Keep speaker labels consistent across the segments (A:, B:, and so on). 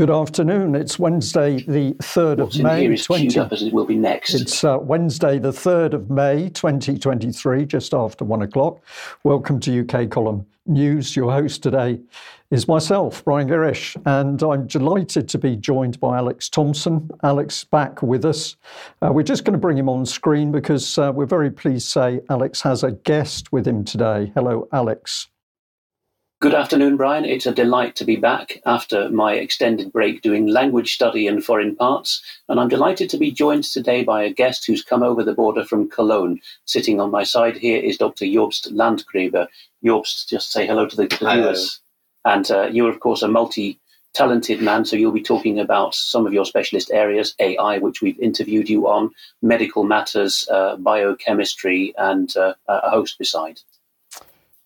A: Good afternoon. It's Wednesday, the 3rd
B: What's
A: of May.
B: here is
A: 20
B: queued up as it will be next.
A: It's uh, Wednesday, the 3rd of May, 2023, just after one o'clock. Welcome to UK Column News. Your host today is myself, Brian Gerrish, and I'm delighted to be joined by Alex Thomson. Alex back with us. Uh, we're just going to bring him on screen because uh, we're very pleased to say Alex has a guest with him today. Hello, Alex.
B: Good afternoon, Brian. It's a delight to be back after my extended break doing language study in foreign parts. And I'm delighted to be joined today by a guest who's come over the border from Cologne. Sitting on my side here is Dr. Jobst Landgrebe. Jobst, just say hello to the, the viewers. And uh, you're, of course, a multi talented man, so you'll be talking about some of your specialist areas AI, which we've interviewed you on, medical matters, uh, biochemistry, and uh, a host beside.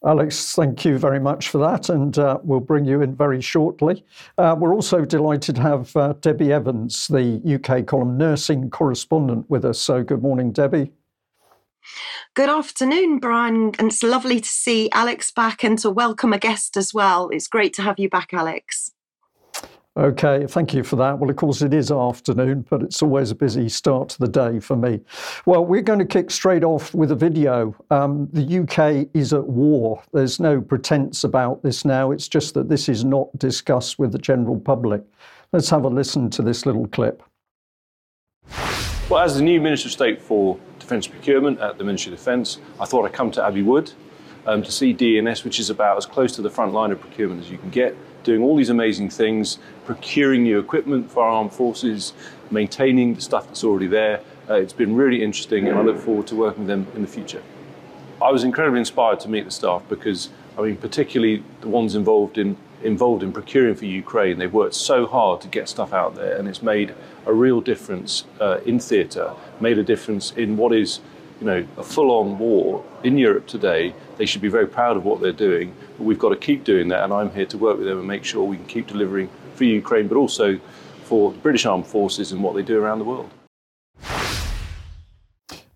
A: Alex, thank you very much for that, and uh, we'll bring you in very shortly. Uh, we're also delighted to have uh, Debi Evans, the UK column nursing correspondent, with us. So, good morning, Debi.
C: Good afternoon, Brian, and it's lovely to see Alex back and to welcome a guest as well. It's great to have you back, Alex.
A: Okay, thank you for that. Well, of course, it is afternoon, but it's always a busy start to the day for me. Well, we're going to kick straight off with a video. Um, the UK is at war. There's no pretense about this now. It's just that this is not discussed with the general public. Let's have a listen to this little clip.
D: Well, as the new Minister of State for Defence Procurement at the Ministry of Defence, I thought I'd come to Abbey Wood um, to see DE&S, which is about as close to the front line of procurement as you can get, doing all these amazing things, procuring new equipment for our armed forces, maintaining the stuff that's already there. Uh, it's been really interesting, and I look forward to working with them in the future. I was incredibly inspired to meet the staff because, I mean, particularly the ones involved in involved in procuring for Ukraine. They've worked so hard to get stuff out there, and it's made a real difference uh, in theatre, made a difference in what is, you know, a full-on war in Europe today. They should be very proud of what they're doing, but we've got to keep doing that, and I'm here to work with them and make sure we can keep delivering for Ukraine, but also for the British Armed Forces and what they do around the world.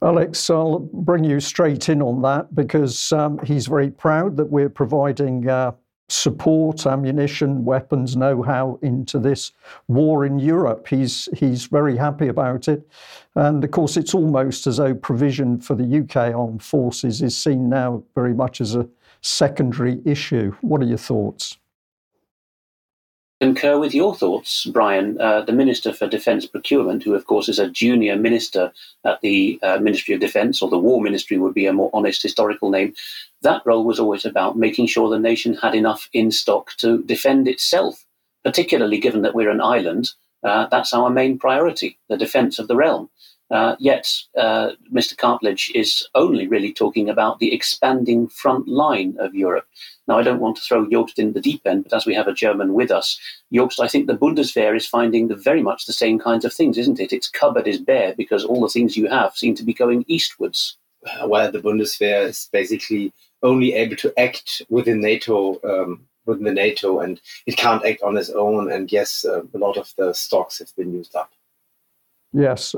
A: Alex, I'll bring you straight in on that because um, he's very proud that we're providing uh, support, ammunition, weapons, know-how into this war in Europe. He's he's very happy about it, and of course, it's almost as though provision for the UK armed forces is seen now very much as a secondary issue. What are your thoughts?
B: Concur with your thoughts, Brian. Uh, the Minister for Defence Procurement, who of course is a junior minister at the uh, Ministry of Defence, or the War Ministry would be a more honest historical name, that role was always about making sure the nation had enough in stock to defend itself, particularly given that we're an island. Uh, that's our main priority, the defence of the realm. Uh, yet, uh, Mr. Cartlidge is only really talking about the expanding front line of Europe. Now, I don't want to throw Jobst in the deep end, but as we have a German with us, Jobst, I think the Bundeswehr is finding the very much the same kinds of things, isn't it? Its cupboard is bare because all the things you have seem to be going eastwards.
E: Well, the Bundeswehr is basically only able to act within NATO. Um, within the NATO, and it can't act on its own. And yes, uh, a lot of the stocks have been used up.
A: Yes,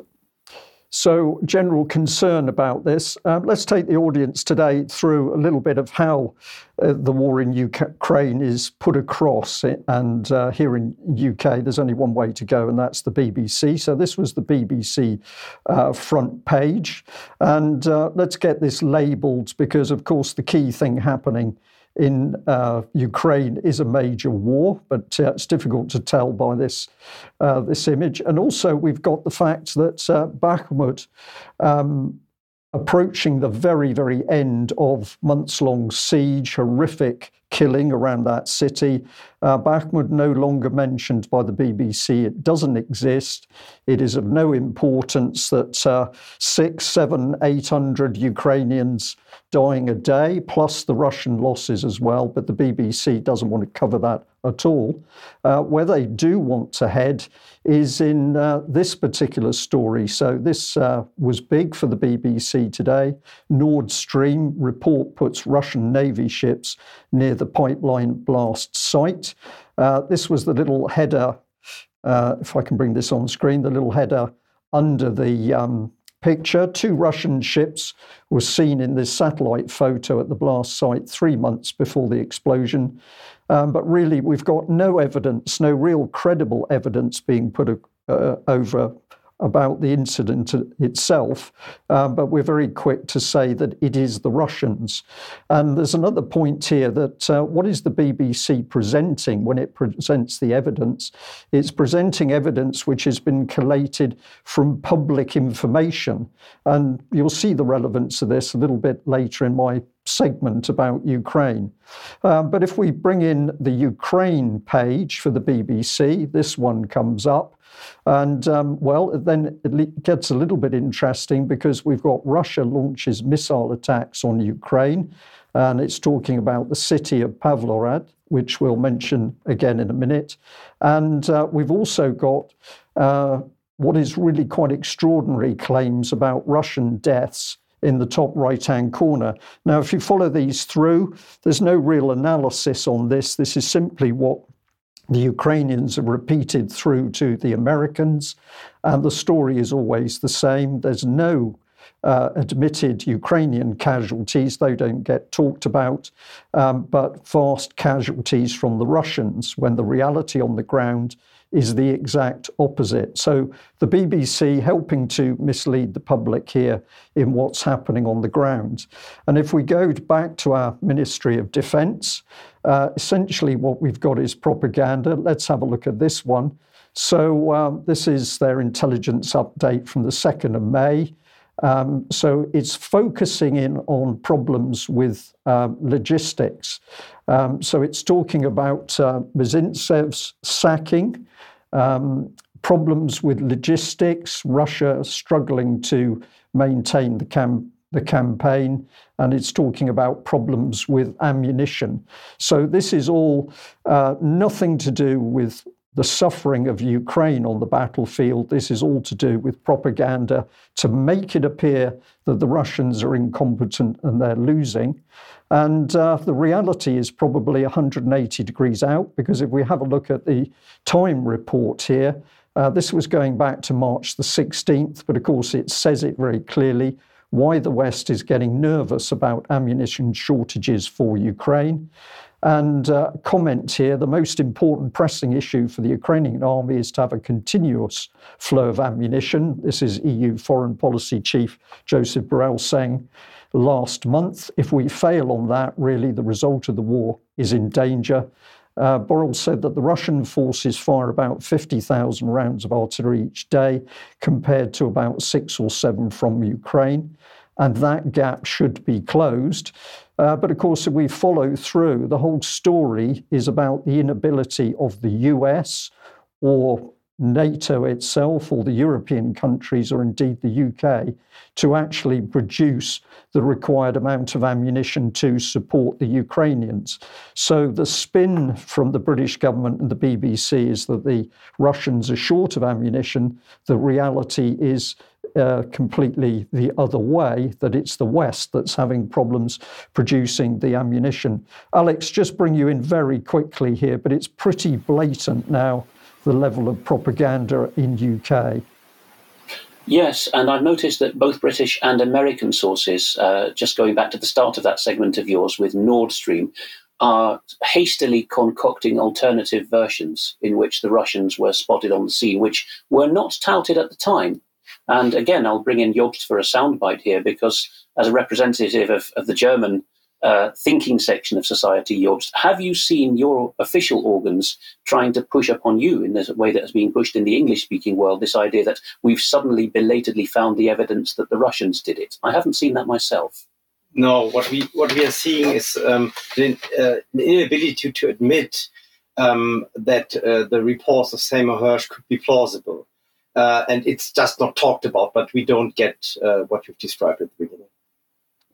A: so, general concern about this. Um, let's take the audience today through a little bit of how uh, the war in Ukraine is put across. And uh, here in UK, there's only one way to go, and that's the BBC. So, this was the BBC uh, front page. And uh, let's get this labelled because, of course, the key thing happening in uh, Ukraine is a major war, but uh, it's difficult to tell by this uh, this image. And also, we've got the fact that uh, Bakhmut. Um, approaching the very, very end of months long siege, horrific killing around that city. Uh, Bakhmut no longer mentioned by the BBC. It doesn't exist. It is of no importance that uh, six, seven, eight hundred Ukrainians dying a day, plus the Russian losses as well. But the BBC doesn't want to cover that at all. Uh, where they do want to head is in uh, this particular story. So this uh, was big for the BBC today. Nord Stream report puts Russian Navy ships near the pipeline blast site. Uh, this was the little header, uh, if I can bring this on screen, the little header under the um, picture. Two Russian ships were seen in this satellite photo at the blast site three months before the explosion. Um, but really, we've got no evidence, no real credible evidence being put uh, over about the incident itself, uh, but we're very quick to say that it is the Russians. And there's another point here that uh, what is the BBC presenting when it presents the evidence? It's presenting evidence which has been collated from public information. And you'll see the relevance of this a little bit later in my segment about Ukraine. Um, but if we bring in the Ukraine page for the BBC, this one comes up. And um, well, then it gets a little bit interesting because we've got Russia launches missile attacks on Ukraine, and it's talking about the city of Pavlograd, which we'll mention again in a minute. And uh, we've also got uh, what is really quite extraordinary claims about Russian deaths in the top right hand corner. Now, if you follow these through, there's no real analysis on this. This is simply what the Ukrainians have repeated through to the Americans, and the story is always the same. There's no uh, admitted Ukrainian casualties, they don't get talked about, um, but vast casualties from the Russians when the reality on the ground is the exact opposite. So the BBC helping to mislead the public here in what's happening on the ground. And if we go back to our Ministry of Defence, uh, essentially what we've got is propaganda. Let's have a look at this one. So um, this is their intelligence update from the 2nd of May. Um, so it's focusing in on problems with um, logistics. Um, so it's talking about uh, Mizintsev sacking, um, problems with logistics, Russia struggling to maintain the, cam- the campaign, and it's talking about problems with ammunition. So this is all uh, nothing to do with the suffering of Ukraine on the battlefield. This is all to do with propaganda to make it appear that the Russians are incompetent and they're losing. And uh, the reality is probably 180 degrees out because if we have a look at the time report here, uh, this was going back to March the 16th, but of course it says it very clearly why the West is getting nervous about ammunition shortages for Ukraine. And uh, comment here the most important pressing issue for the Ukrainian army is to have a continuous flow of ammunition. This is EU Foreign Policy Chief Joseph Borrell saying last month. If we fail on that, really, the result of the war is in danger. Uh, Borrell said that the Russian forces fire about 50,000 rounds of artillery each day, compared to about six or seven from Ukraine and that gap should be closed. Uh, but of course, if we follow through, the whole story is about the inability of the US or NATO itself or the European countries or indeed the UK to actually produce the required amount of ammunition to support the Ukrainians. So the spin from the British government and the BBC is that the Russians are short of ammunition. The reality is uh, completely the other way, that it's the West that's having problems producing the ammunition. Alex, just bring you in very quickly here, but it's pretty blatant now the level of propaganda in UK.
B: Yes, and I've noticed that both British and American sources, uh, just going back to the start of that segment of yours with Nord Stream, are hastily concocting alternative versions in which the Russians were spotted on the scene, which were not touted at the time. And again, I'll bring in Jobst for a soundbite here because, as a representative of, of the German uh, thinking section of society, Jobst, have you seen your official organs trying to push upon you in the way that has been pushed in the English speaking world this idea that we've suddenly belatedly found the evidence that the Russians did it? I haven't seen that myself.
E: No, what we what we are seeing is um, the, uh, inability to, to admit um, that uh, the reports of Seymour Hersh could be plausible uh, and it's just not talked about. But we don't get uh, what you've described at the beginning.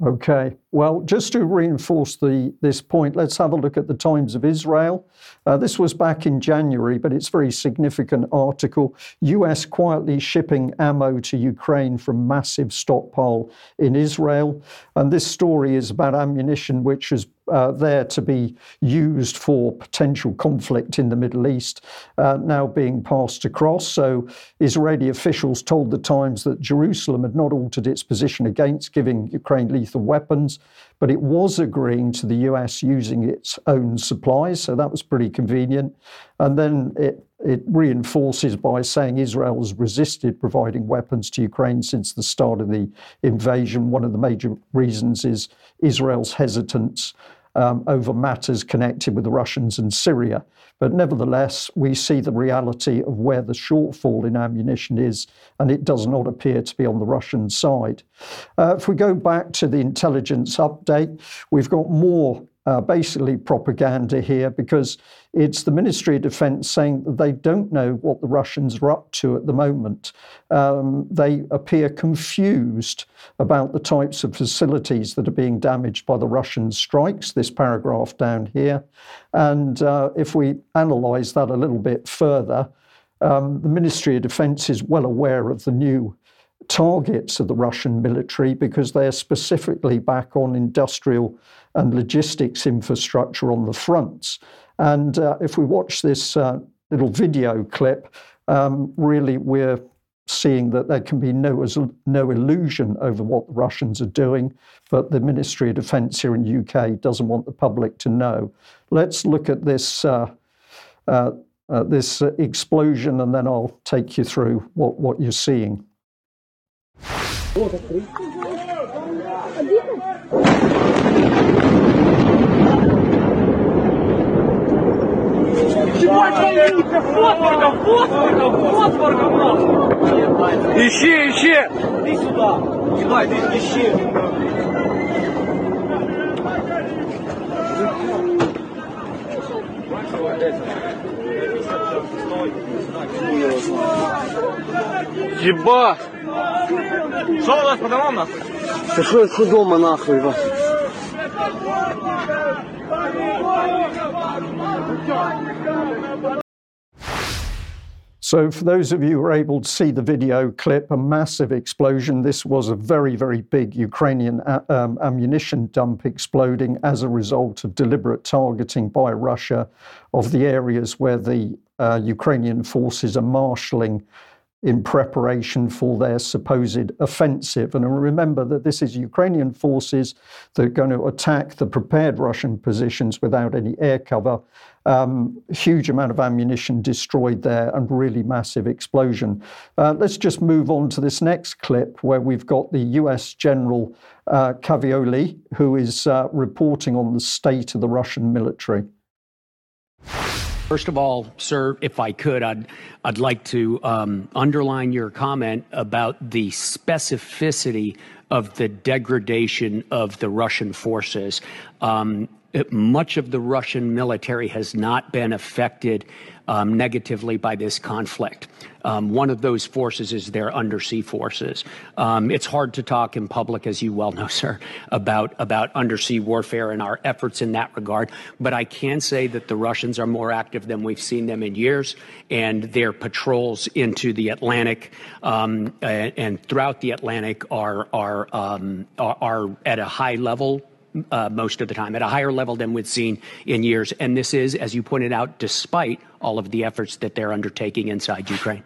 A: Okay. Well, just to reinforce the, this point, let's have a look at the Times of Israel. Uh, this was back in January, but it's a very significant article. US quietly shipping ammo to Ukraine from massive stockpile in Israel. And this story is about ammunition which has uh, there to be used for potential conflict in the Middle East uh, now being passed across. So Israeli officials told the Times that Jerusalem had not altered its position against giving Ukraine lethal weapons, but it was agreeing to the US using its own supplies. So that was pretty convenient. And then it it reinforces by saying Israel has resisted providing weapons to Ukraine since the start of the invasion. One of the major reasons is Israel's hesitance um, over matters connected with the Russians and Syria. But nevertheless, we see the reality of where the shortfall in ammunition is, and it does not appear to be on the Russian side. Uh, if we go back to the intelligence update, we've got more uh, basically propaganda here because it's the Ministry of Defense saying that they don't know what the Russians are up to at the moment. Um, they appear confused about the types of facilities that are being damaged by the Russian strikes, this paragraph down here. And uh, if we analyse that a little bit further, um, the Ministry of Defense is well aware of the new targets of the Russian military because they are specifically back on industrial and logistics infrastructure on the fronts. And uh, if we watch this uh, little video clip, um, really we're seeing that there can be no, no illusion over what the Russians are doing, but the Ministry of Defence here in the UK doesn't want the public to know. Let's look at this, uh, uh, uh this explosion and then I'll take you through what, what you're seeing. Вот открыть. Фосфорка, фосфорка, фосфорка, брат!
F: Ищи, ищи! Иди сюда! Ебать, ищи! Ебать! Что у нас по домам нахуй?
G: Да что это дома нахуй, ебать?
A: So, for those of you who are able to see the video clip, a massive explosion. This was a very, very big Ukrainian uh, um, ammunition dump exploding as a result of deliberate targeting by Russia of the areas where the uh, Ukrainian forces are marshalling in preparation for their supposed offensive. And remember that this is Ukrainian forces that are going to attack the prepared Russian positions without any air cover. Um, huge amount of ammunition destroyed there and really massive explosion. Uh, let's just move on to this next clip where we've got the US General uh, Cavoli, who is uh, reporting on the state of the Russian military.
H: First of all, sir, if I could, I'd, I'd like to um, underline your comment about the specificity of the degradation of the Russian forces. Um, much of the Russian military has not been affected um, negatively by this conflict. Um, one of those forces is their undersea forces. Um, it's hard to talk in public, as you well know, sir, about, about undersea warfare and our efforts in that regard. But I can say that the Russians are more active than we've seen them in years, and their patrols into the Atlantic um, and, and, throughout the Atlantic are, are, um, are, are at a high level most of the time, at a higher level than we've seen in years. And this is, as you pointed out, despite all of the efforts that they're undertaking inside Ukraine.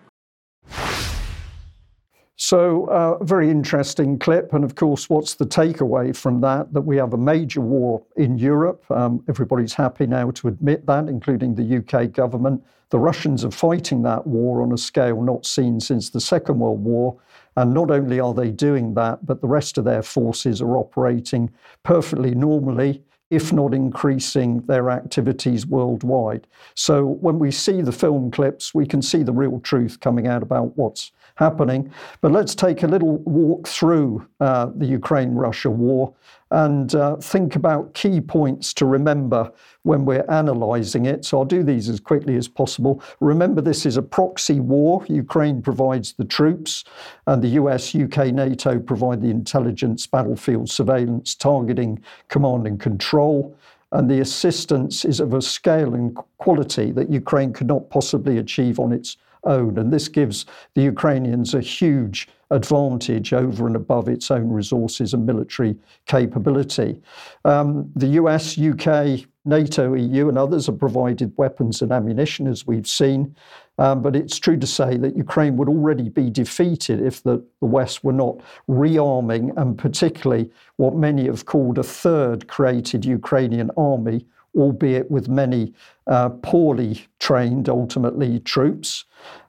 A: So, uh, a uh, very interesting clip. And of course, what's the takeaway from that? That we have a major war in Europe. Um, everybody's happy now to admit that, including the UK government. The Russians are fighting that war on a scale not seen since the Second World War. And not only are they doing that, but the rest of their forces are operating perfectly normally, if not increasing their activities worldwide. So when we see the film clips, we can see the real truth coming out about what's happening. But let's take a little walk through uh, the Ukraine Russia war and uh, think about key points to remember when we're analysing it. So I'll do these as quickly as possible. Remember, this is a proxy war. Ukraine provides the troops, and the US, UK, NATO provide the intelligence, battlefield surveillance, targeting, command and control. And the assistance is of a scale and quality that Ukraine could not possibly achieve on its own. And this gives the Ukrainians a huge advantage over and above its own resources and military capability. Um, the US, UK, NATO, EU, and others have provided weapons and ammunition, as we've seen. Um, but it's true to say that Ukraine would already be defeated if the, the West were not rearming, and particularly what many have called a third created Ukrainian army, albeit with many uh, poorly trained, ultimately, troops.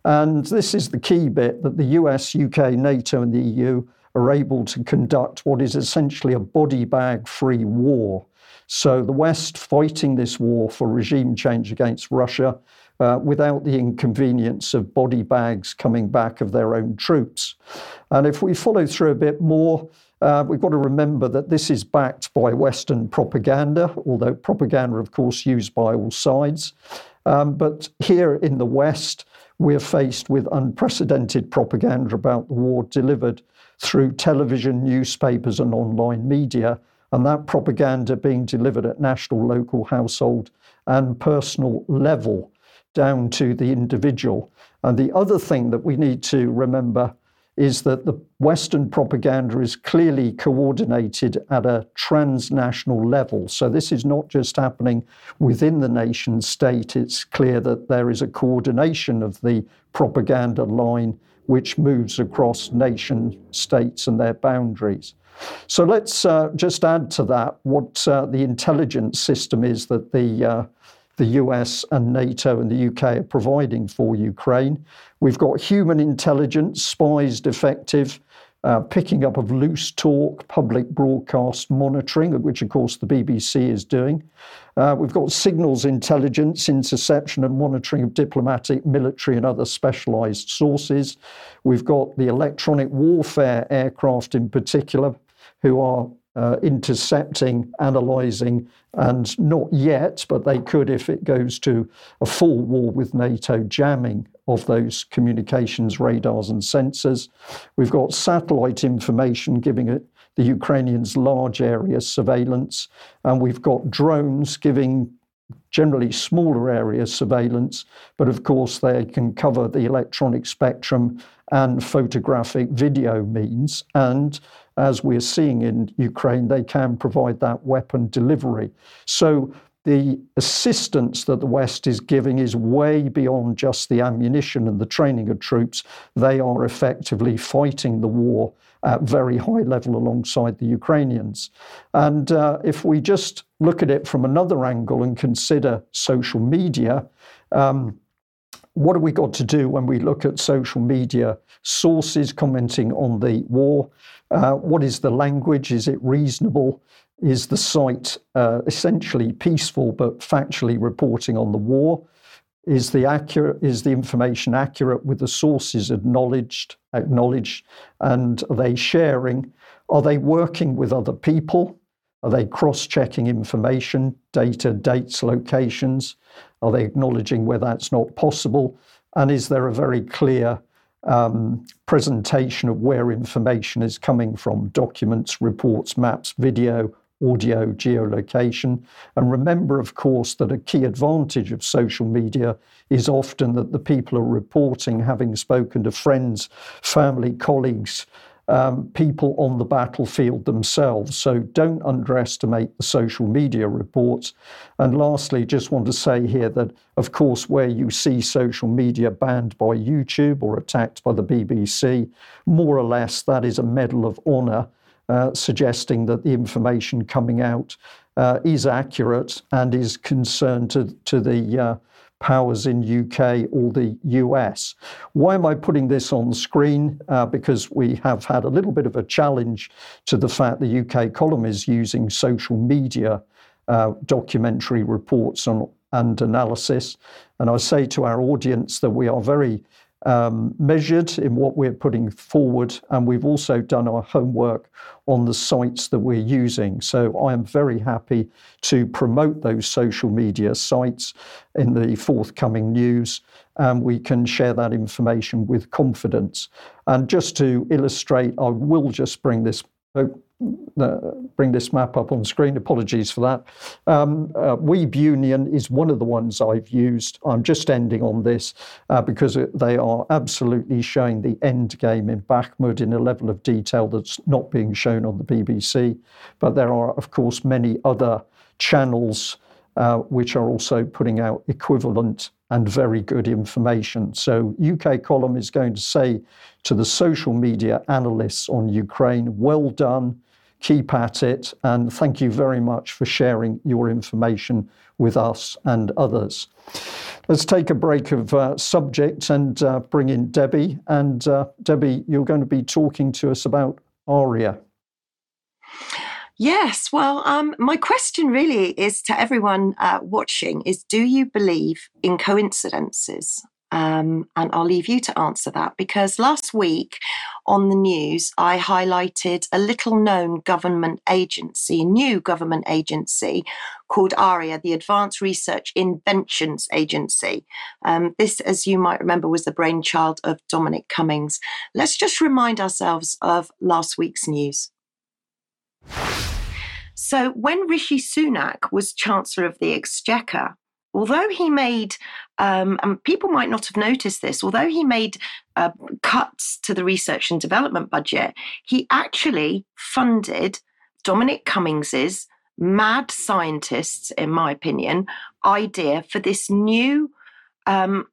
A: And this is the key bit that the US, UK, NATO, and the EU are able to conduct what is essentially a body bag free war. So the West fighting this war for regime change against Russia uh, without the inconvenience of body bags coming back of their own troops. And if we follow through a bit more, uh, we've got to remember that this is backed by Western propaganda, although propaganda, of course, used by all sides. Um, but here in the West, we're faced with unprecedented propaganda about the war delivered through television, newspapers, and online media and that propaganda being delivered at national, local, household, and personal level down to the individual. And the other thing that we need to remember is that the Western propaganda is clearly coordinated at a transnational level. So this is not just happening within the nation state, it's clear that there is a coordination of the propaganda line which moves across nation states and their boundaries. So let's uh, just add to that what uh, the intelligence system is that the uh, the US and NATO and the UK are providing for Ukraine. We've got human intelligence, spies defective, uh, picking up of loose talk, public broadcast monitoring, which of course the BBC is doing. Uh, we've got signals intelligence, interception and monitoring of diplomatic, military, and other specialized sources. We've got the electronic warfare aircraft in particular, who are uh, intercepting, analysing, and not yet, but they could if it goes to a full war with NATO, jamming of those communications radars and sensors. We've got satellite information giving it the Ukrainians large area surveillance, and we've got drones giving generally smaller area surveillance, but of course they can cover the electronic spectrum and photographic video means. And as we're seeing in Ukraine, they can provide that weapon delivery. So the assistance that the West is giving is way beyond just the ammunition and the training of troops. They are effectively fighting the war at very high level alongside the Ukrainians. And uh, if we just look at it from another angle and consider social media, um, what have we got to do when we look at social media sources commenting on the war? Uh, what is the language? Is it reasonable? Is the site uh, essentially peaceful but factually reporting on the war? Is the accurate is the information accurate with the sources acknowledged acknowledged and are they sharing? Are they working with other people? Are they cross-checking information, data, dates, locations? Are they acknowledging where that's not possible? And is there a very clear um, presentation of where information is coming from documents, reports, maps, video, audio, geolocation. And remember, of course, that a key advantage of social media is often that the people are reporting having spoken to friends, family, colleagues, um, people on the battlefield themselves. So don't underestimate the social media reports. And lastly, just want to say here that, of course, where you see social media banned by YouTube or attacked by the BBC, more or less that is a medal of honour. Uh, suggesting that the information coming out uh, is accurate and is concerned to, to the uh, powers in UK or the US. Why am I putting this on screen? Uh, because we have had a little bit of a challenge to the fact the UK column is using social media uh, documentary reports on, and analysis. And I say to our audience that we are very um, measured in what we're putting forward, and we've also done our homework on the sites that we're using. So I am very happy to promote those social media sites in the forthcoming news, and we can share that information with confidence. And just to illustrate, I will just bring this uh, bring this map up on screen. Apologies for that. Um, uh, Weeb Union is one of the ones I've used. I'm just ending on this uh, because they are absolutely showing the end game in Bakhmut in a level of detail that's not being shown on the BBC. But there are, of course, many other channels uh, which are also putting out equivalent and very good information. So, UK column is going to say to the social media analysts on Ukraine, well done, keep at it, and thank you very much for sharing your information with us and others. Let's take a break of uh, subject and uh, bring in Debi. And uh, Debi, you're going to be talking to us about ARIA.
C: Yes, well, um, my question really is to everyone uh, watching: is Do you believe in coincidences? Um, and I'll leave you to answer that because last week on the news, I highlighted a little known government agency, a new government agency called ARIA, the Advanced Research Inventions Agency. Um, this, as you might remember, was the brainchild of Dominic Cummings. Let's just remind ourselves of last week's news. So, when Rishi Sunak was Chancellor of the Exchequer, although he made, um, and people might not have noticed this, although he made uh, cuts to the research and development budget, he actually funded Dominic Cummings's mad scientists, in my opinion, idea for this new um,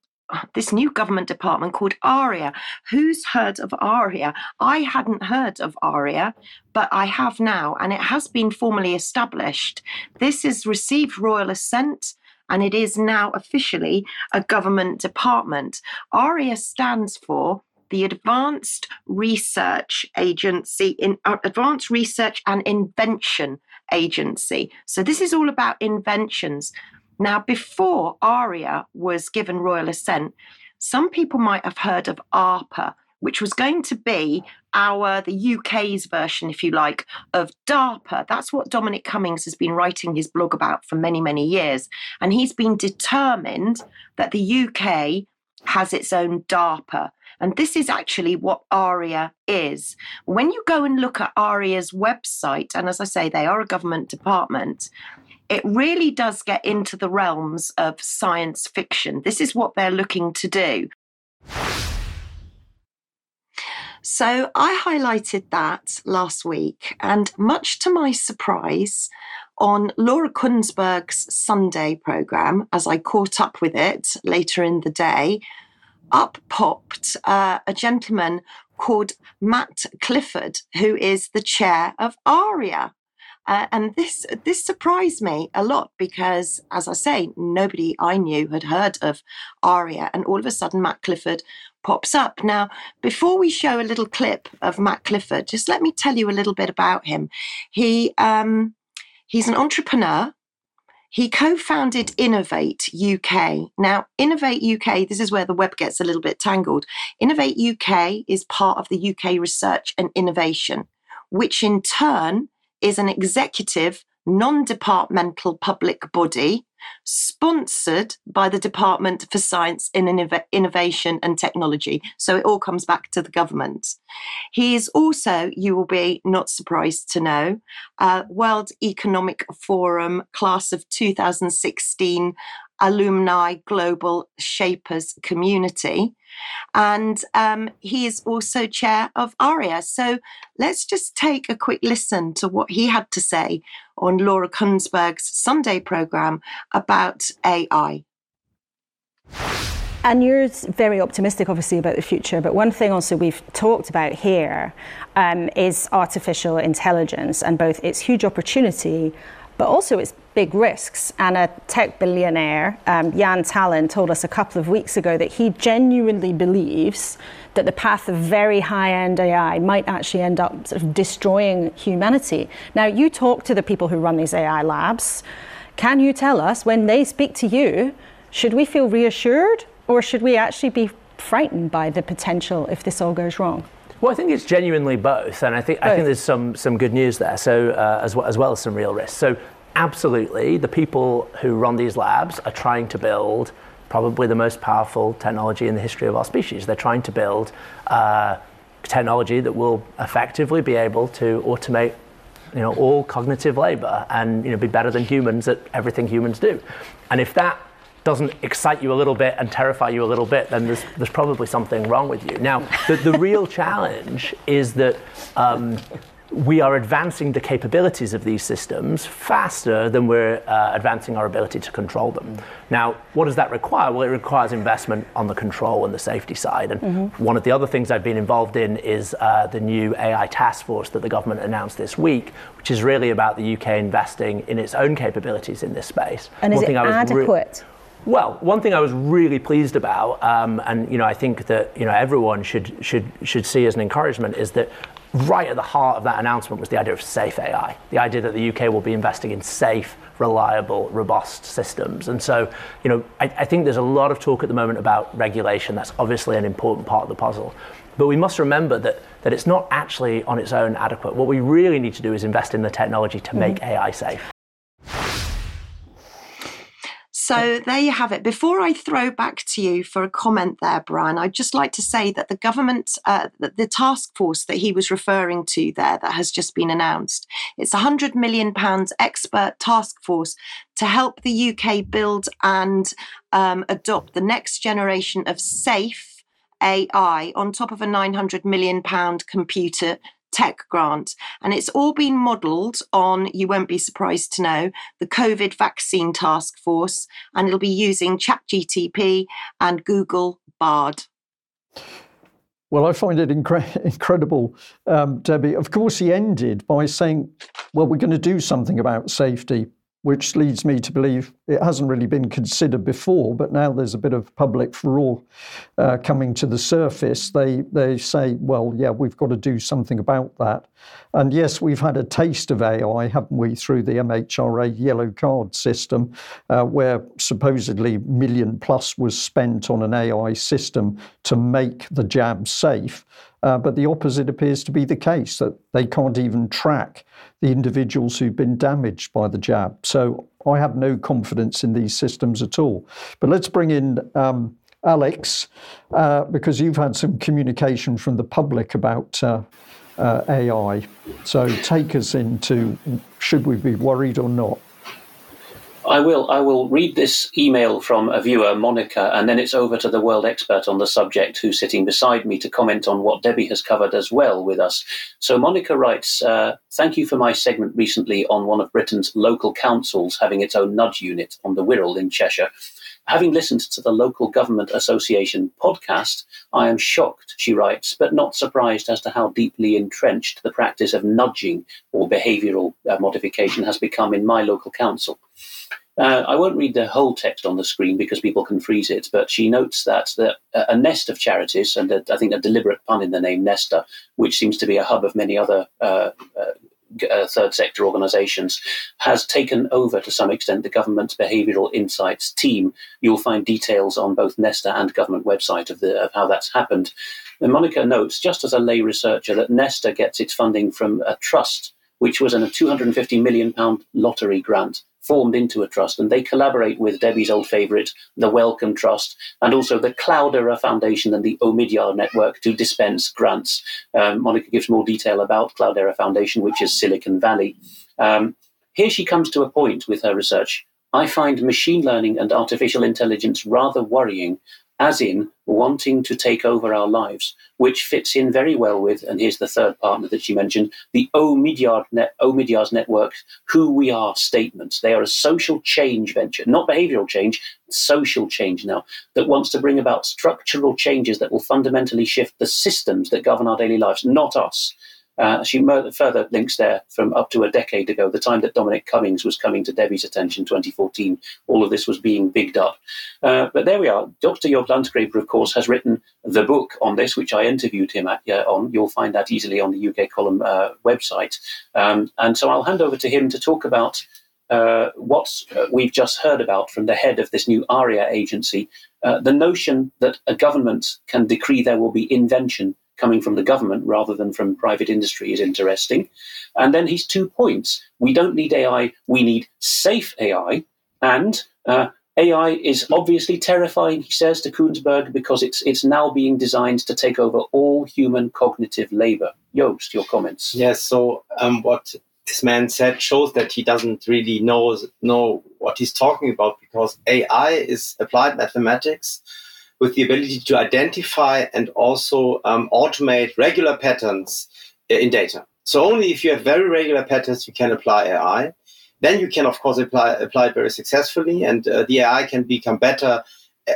C: this new government department called ARIA. Who's heard of ARIA? I hadn't heard of ARIA, but I have now, and it has been formally established. This has received royal assent. And it is now officially a government department. ARIA stands for the Advanced Research Agency, in uh, Advanced Research and Invention Agency. So this is all about inventions. Now, before ARIA was given royal assent, some people might have heard of ARPA, which was going to be our the UK's version, if you like, of DARPA. That's what Dominic Cummings has been writing his blog about for many, many years. And he's been determined that the UK has its own DARPA. And this is actually what ARIA is. When you go and look at ARIA's website, and as I say, they are a government department, it really does get into the realms of science fiction. This is what they're looking to do. So I highlighted that last week, and much to my surprise, on Laura Kuenssberg's Sunday programme, as I caught up with it later in the day, up popped uh, a gentleman called Matt Clifford, who is the chair of ARIA. Uh, and this this surprised me a lot because, as I say, nobody I knew had heard of Aria, and all of a sudden Matt Clifford pops up. Now, before we show a little clip of Matt Clifford, just let me tell you a little bit about him. He um, he's an entrepreneur. He co founded Innovate UK. Now, Innovate UK, this is where the web gets a little bit tangled. Innovate UK is part of the UK Research and Innovation, which in turn is an executive, non departmental public body sponsored by the Department for Science, and Innovation and Technology. So it all comes back to the government. He is also, you will be not surprised to know, uh, World Economic Forum class of 2016 alumni global shapers community and um, he is also chair of aria so let's just take a quick listen to what he had to say on laura kuenssberg's sunday program about ai
I: and you're very optimistic, obviously, about the future. But one thing also we've talked about here um, is artificial intelligence and both its huge opportunity but also its big risks. And a tech billionaire, um, Jaan Tallinn, told us a couple of weeks ago that he genuinely believes that the path of very high end AI might actually end up sort of destroying humanity. Now, you talk to the people who run these AI labs. Can you tell us when they speak to you, should we feel reassured or should we actually be frightened by the potential if this all goes wrong?
J: Well, I think it's genuinely both, and I think both. I think there's some some good news there. So uh, as well as well as some real risks. So absolutely, the people who run these labs are trying to build probably the most powerful technology in the history of our species. They're trying to build. Uh, technology that will effectively be able to automate you know, all cognitive labor and you know, be better than humans at everything humans do. And if that doesn't excite you a little bit and terrify you a little bit, then there's, there's probably something wrong with you. Now, the, the real challenge is that um, we are advancing the capabilities of these systems faster than we're uh, advancing our ability to control them. Mm. Now, what does that require? Well, it requires investment on the control and the safety side. And mm-hmm. one of the other things I've been involved in is uh, the new AI task force that the government announced this week, which is really about the UK investing in its own capabilities in this space.
I: And one is it adequate? Re-
J: well, one thing I was really pleased about, um, and you know, I think that you know everyone should should should see as an encouragement, is that right at the heart of that announcement was the idea of safe AI, the idea that the UK will be investing in safe, reliable, robust systems. And so, you know, I, I, think there's a lot of talk at the moment about regulation. That's obviously an important part of the puzzle. But we must remember that, that it's not actually on its own adequate. What we really need to do is invest in the technology to make mm-hmm. AI safe.
C: So there you have it. Before I throw back to you for a comment there, Brian, I'd just like to say that the government, uh, the, the task force that he was referring to there that has just been announced, it's a £100 million expert task force to help the UK build and um, adopt the next generation of safe AI on top of a £900 million computer tech grant. And it's all been modelled on, you won't be surprised to know, the COVID vaccine task force. And it'll be using ChatGTP and Google Bard.
A: Well, I find it incre- incredible, um, Debi. Of course, he ended by saying, well, we're going to do something about safety which leads me to believe it hasn't really been considered before, but now there's a bit of public furore uh, coming to the surface. They they say, well, yeah, we've got to do something about that. And yes, we've had a taste of AI, haven't we, through the MHRA yellow card system, uh, where supposedly million plus was spent on an AI system to make the jab safe. Uh, but the opposite appears to be the case that they can't even track the individuals who've been damaged by the jab. So I have no confidence in these systems at all. But let's bring in um, Alex, uh, because you've had some communication from the public about uh, uh AI. So take us into should we be worried or not?
B: I will. I will read this email from a viewer, Monica, and then it's over to the world expert on the subject who's sitting beside me to comment on what Debi has covered as well with us. So Monica writes, uh, "Thank you for my segment recently on one of Britain's local councils having its own nudge unit on the Wirral in Cheshire. Having listened to the Local Government Association podcast, I am shocked, she writes, but not surprised as to how deeply entrenched the practice of nudging or behavioural uh, modification has become in my local council. Uh, I won't read the whole text on the screen because people can freeze it, but she notes that a nest of charities, and a, I think a deliberate pun in the name Nesta, which seems to be a hub of many other uh, uh, uh, third sector organizations, has taken over to some extent the government's behavioral insights team. You'll find details on both Nesta and government website of, the, of how that's happened. And Monica notes, just as a lay researcher, that Nesta gets its funding from a trust, which was in a 250 million pound lottery grant formed into a trust, and they collaborate with Debi's old favourite, the Wellcome Trust, and also the Cloudera Foundation and the Omidyar Network to dispense grants. Um, Monica gives more detail about Cloudera Foundation, which is Silicon Valley. Um, here she comes to a point with her research. I find machine learning and artificial intelligence rather worrying as in wanting to take over our lives, which fits in very well with, and here's the third partner that she mentioned, the Omidyar net, Omidyar's network, who we are statements. They are a social change venture, not behavioral change, social change now, that wants to bring about structural changes that will fundamentally shift the systems that govern our daily lives, not us. Uh, she further links there from up to a decade ago, the time that Dominic Cummings was coming to Debi's attention, 2014. All of this was being bigged up. Uh, but there we are. Dr. Jobst Landgrebe, of course, has written the book on this, which I interviewed him at, uh, on. You'll find that easily on the UK column uh, website. Um, and so I'll hand over to him to talk about uh, what uh, we've just heard about from the head of this new ARIA agency, the notion that a government can decree there will be invention coming from the government rather than from private industry is interesting. And then his two points we don't need AI, we need safe AI. And uh, AI is obviously terrifying, he says to Kuenssberg, because it's it's now being designed to take over all human cognitive labor. Jobst, your comments.
E: Yes. So um, what this man said shows that he doesn't really know know what he's talking about because AI is applied mathematics with the ability to identify and also um, automate regular patterns in data. So only if you have very regular patterns, you can apply AI. Then you can, of course, apply, apply it very successfully, and uh, the AI can become better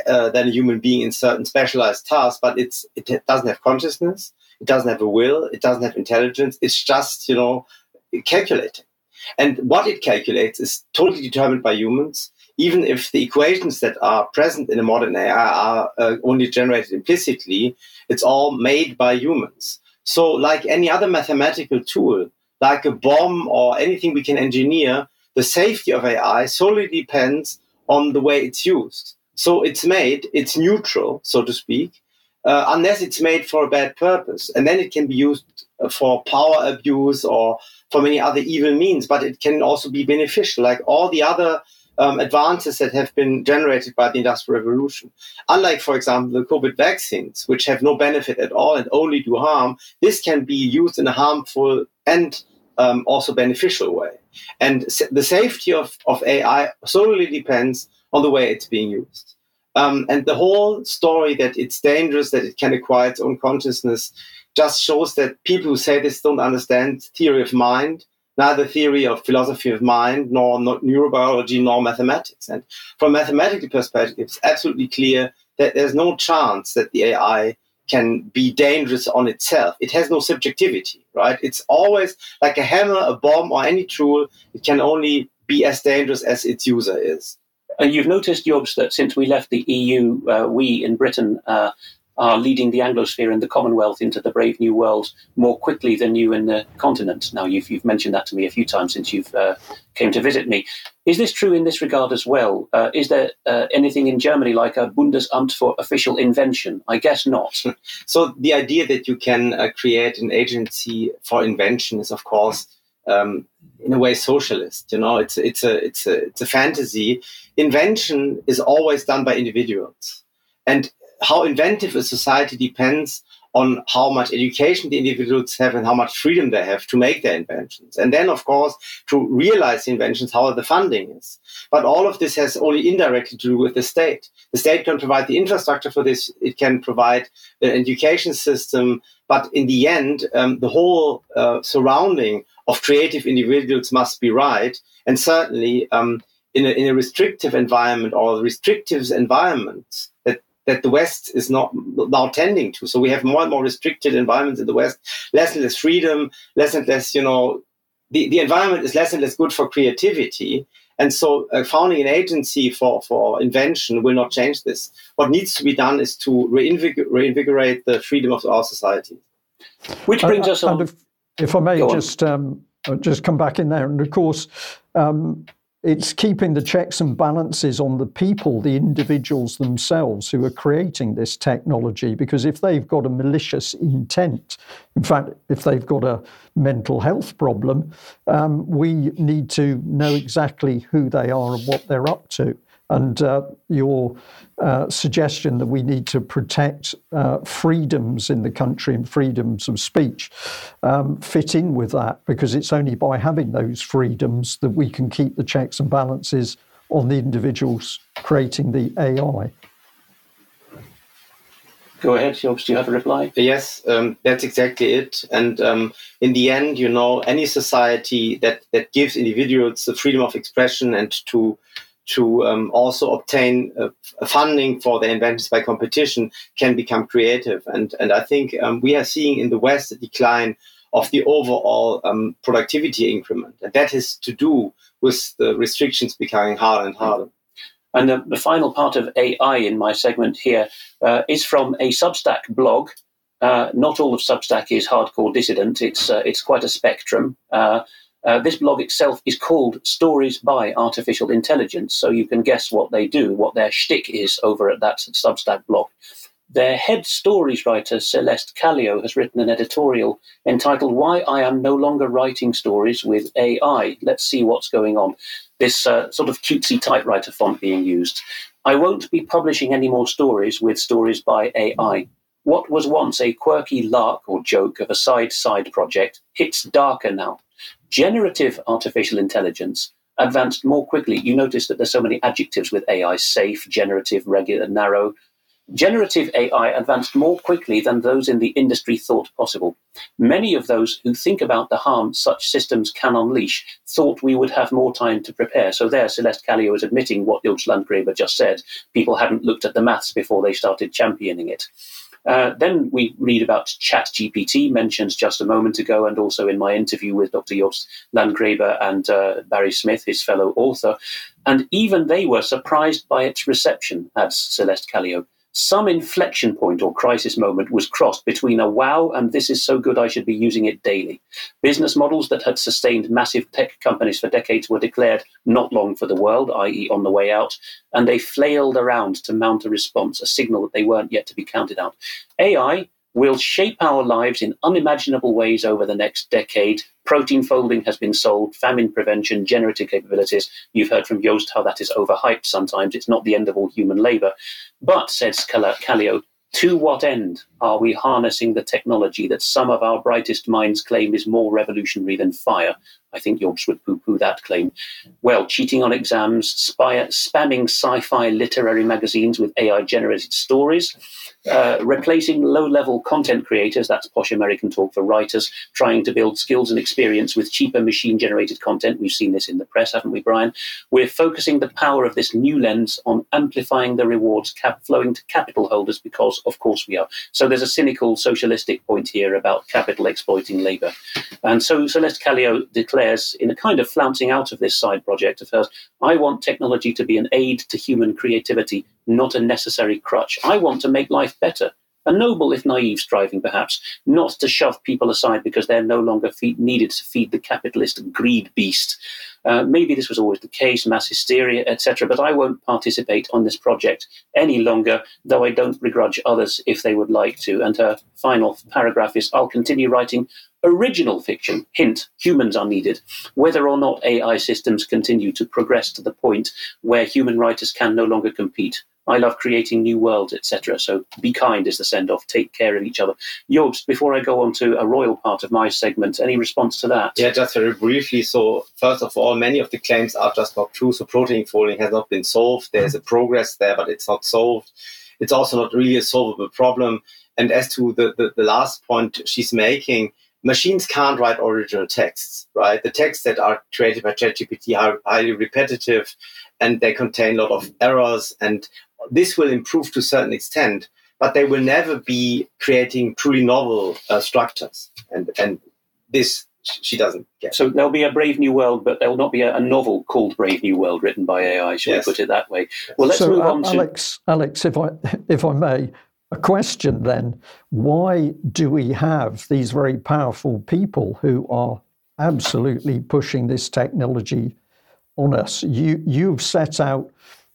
E: uh, than a human being in certain specialized tasks. But it's it doesn't have consciousness, it doesn't have a will, it doesn't have intelligence. It's just you know calculating, and what it calculates is totally determined by humans. Even if the equations that are present in a modern AI are uh, only generated implicitly, it's all made by humans. So, like any other mathematical tool, like a bomb or anything we can engineer, the safety of AI solely depends on the way it's used. So it's made, it's neutral, so to speak, uh, unless it's made for a bad purpose. And then it can be used for power abuse or for many other evil means, but it can also be beneficial, like all the other um, advances that have been generated by the Industrial Revolution. Unlike, for example, the COVID vaccines, which have no benefit at all and only do harm, this can be used in a harmful and um, also beneficial way. And the safety of, of AI solely depends on the way it's being used. Um, and the whole story that it's dangerous, that it can acquire its own consciousness, just shows that people who say this don't understand theory of mind, neither theory of philosophy of mind, nor, neurobiology, nor mathematics. And from a mathematical perspective, it's absolutely clear that there's no chance that the AI can be dangerous on itself. It has no subjectivity, right? It's always like a hammer, a bomb, or any tool. It can only be as dangerous as its user is.
B: And you've noticed, Jobst, that since we left the EU, uh, we in Britain uh, are leading the Anglosphere and the Commonwealth into the brave new world more quickly than you in the continent. Now, you've, you've mentioned that to me a few times since you've uh, came to visit me. Is this true in this regard as well? Uh, is there uh, anything in Germany like a Bundesamt for official invention? I guess not.
E: so the idea that you can uh, create an agency for invention is, of course, um, in a way socialist. You know, it's it's a it's a it's a fantasy. Invention is always done by individuals, and how inventive a society depends on how much education the individuals have and how much freedom they have to make their inventions. And then, of course, to realize the inventions, how the funding is. But all of this has only indirectly to do with the state. The state can provide the infrastructure for this, it can provide the education system. But in the end, um, the whole uh, surrounding of creative individuals must be right. And certainly, um, in, a, in a restrictive environment or restrictive environments, that that the West is not now tending to. So we have more and more restricted environments in the West, less and less freedom, less and less, you know, the, the environment is less and less good for creativity. And so uh, founding an agency for, for invention will not change this. What needs to be done is to reinvig- reinvigorate the freedom of our society.
B: Which brings uh, us on.
A: If, if, I may just um, just come back in there, and of course, um, it's keeping the checks and balances on the people, the individuals themselves who are creating this technology. Because if they've got a malicious intent, in fact, if they've got a mental health problem, um, we need to know exactly who they are and what they're up to. And uh, your uh, suggestion that we need to protect uh, freedoms in the country and freedoms of speech um, fit in with that because it's only by having those freedoms that we can keep the checks and balances on the individuals creating the AI.
B: Go ahead, Jobst. Do you have a reply?
E: Yes, um, that's exactly it. And um, in the end, you know, any society that, that gives individuals the freedom of expression and to to um, also obtain uh, funding for their inventions by competition can become creative. And, and I think um, we are seeing in the West a decline of the overall um, productivity increment. And that has to do with the restrictions becoming harder and harder.
B: And the, the final part of AI in my segment here uh, is from a Substack blog. Uh, not all of Substack is hardcore dissident. It's uh, it's quite a spectrum. Uh, this blog itself is called Stories by Artificial Intelligence, so you can guess what they do, what their shtick is over at that Substack blog. Their head stories writer, Celeste Kallio, has written an editorial entitled Why I Am No Longer Writing Stories with AI. Let's see what's going on. this uh, sort of cutesy typewriter font being used. I won't be publishing any more stories with stories by AI. What was once a quirky lark or joke of a side side project hits darker now. Generative artificial intelligence advanced more quickly. You notice that there's so many adjectives with AI safe, generative, regular, narrow. Generative AI advanced more quickly than those in the industry thought possible. Many of those who think about the harm such systems can unleash thought we would have more time to prepare. So there, Celeste Kallio is admitting what Jobst Landgrebe just said. People hadn't looked at the maths before they started championing it. Uh, then we read about ChatGPT, mentioned just a moment ago, and also in my interview with Dr. Jobst Landgrebe and uh, Barry Smith, his fellow author. And even they were surprised by its reception, adds Celeste Kallio some inflection point or crisis moment was crossed between a wow and this is so good I should be using it daily. Business models that had sustained massive tech companies for decades were declared not long for the world, i.e., on the way out, and they flailed around to mount a response, a signal that they weren't yet to be counted out. AI will shape our lives in unimaginable ways over the next decade. Protein folding has been sold, famine prevention, generative capabilities. You've heard from Jobst how that is overhyped sometimes. It's not the end of all human labor. But, says Kallio, to what end are we harnessing the technology that some of our brightest minds claim is more revolutionary than fire? I think Jobst would poo poo that claim. Well, cheating on exams, spy, spamming sci fi literary magazines with AI generated stories, uh, replacing low level content creators, that's posh American talk for writers, trying to build skills and experience with cheaper machine generated content. We've seen this in the press, haven't we, Brian? We're focusing the power of this new lens on amplifying the rewards cap- flowing to capital holders because, of course, we are. So there's a cynical socialistic point here about capital exploiting labor. And so Celeste Kallio declares, in a kind of flouncing out of this side project of hers, I want technology to be an aid to human creativity not a necessary crutch. I want to make life better. A noble, if naive, striving perhaps, not to shove people aside because they're no longer feed, needed to feed the capitalist greed beast. Uh, maybe this was always the case, mass hysteria, etc., but I won't participate on this project any longer, though I don't begrudge others if they would like to. And her final paragraph is I'll continue writing original fiction. Hint, humans are needed. Whether or not AI systems continue to progress to the point where human writers can no longer compete. I love creating new worlds, etc. So be kind is the send off. Take care of each other. Jobst, before I go on to a royal part of my segment, any response to that?
E: Yeah, just very briefly. So, first of all, many of the claims are just not true. So, protein folding has not been solved. There's a progress there, but it's not solved. It's also not really a solvable problem. And as to the, the, the last point she's making, machines can't write original texts, right? The texts that are created by ChatGPT are highly repetitive and they contain a lot of errors and this will improve to a certain extent, but they will never be creating truly novel uh, structures. And, and this she doesn't get.
B: So there'll be a Brave New World, but there will not be a, a novel called Brave New World written by AI. Shall yes. we put it that way? Well, let's
A: so,
B: move
A: uh,
B: on to
A: Alex. Alex, if I if I may, a question then: Why do we have these very powerful people who are absolutely pushing this technology on us? You you've set out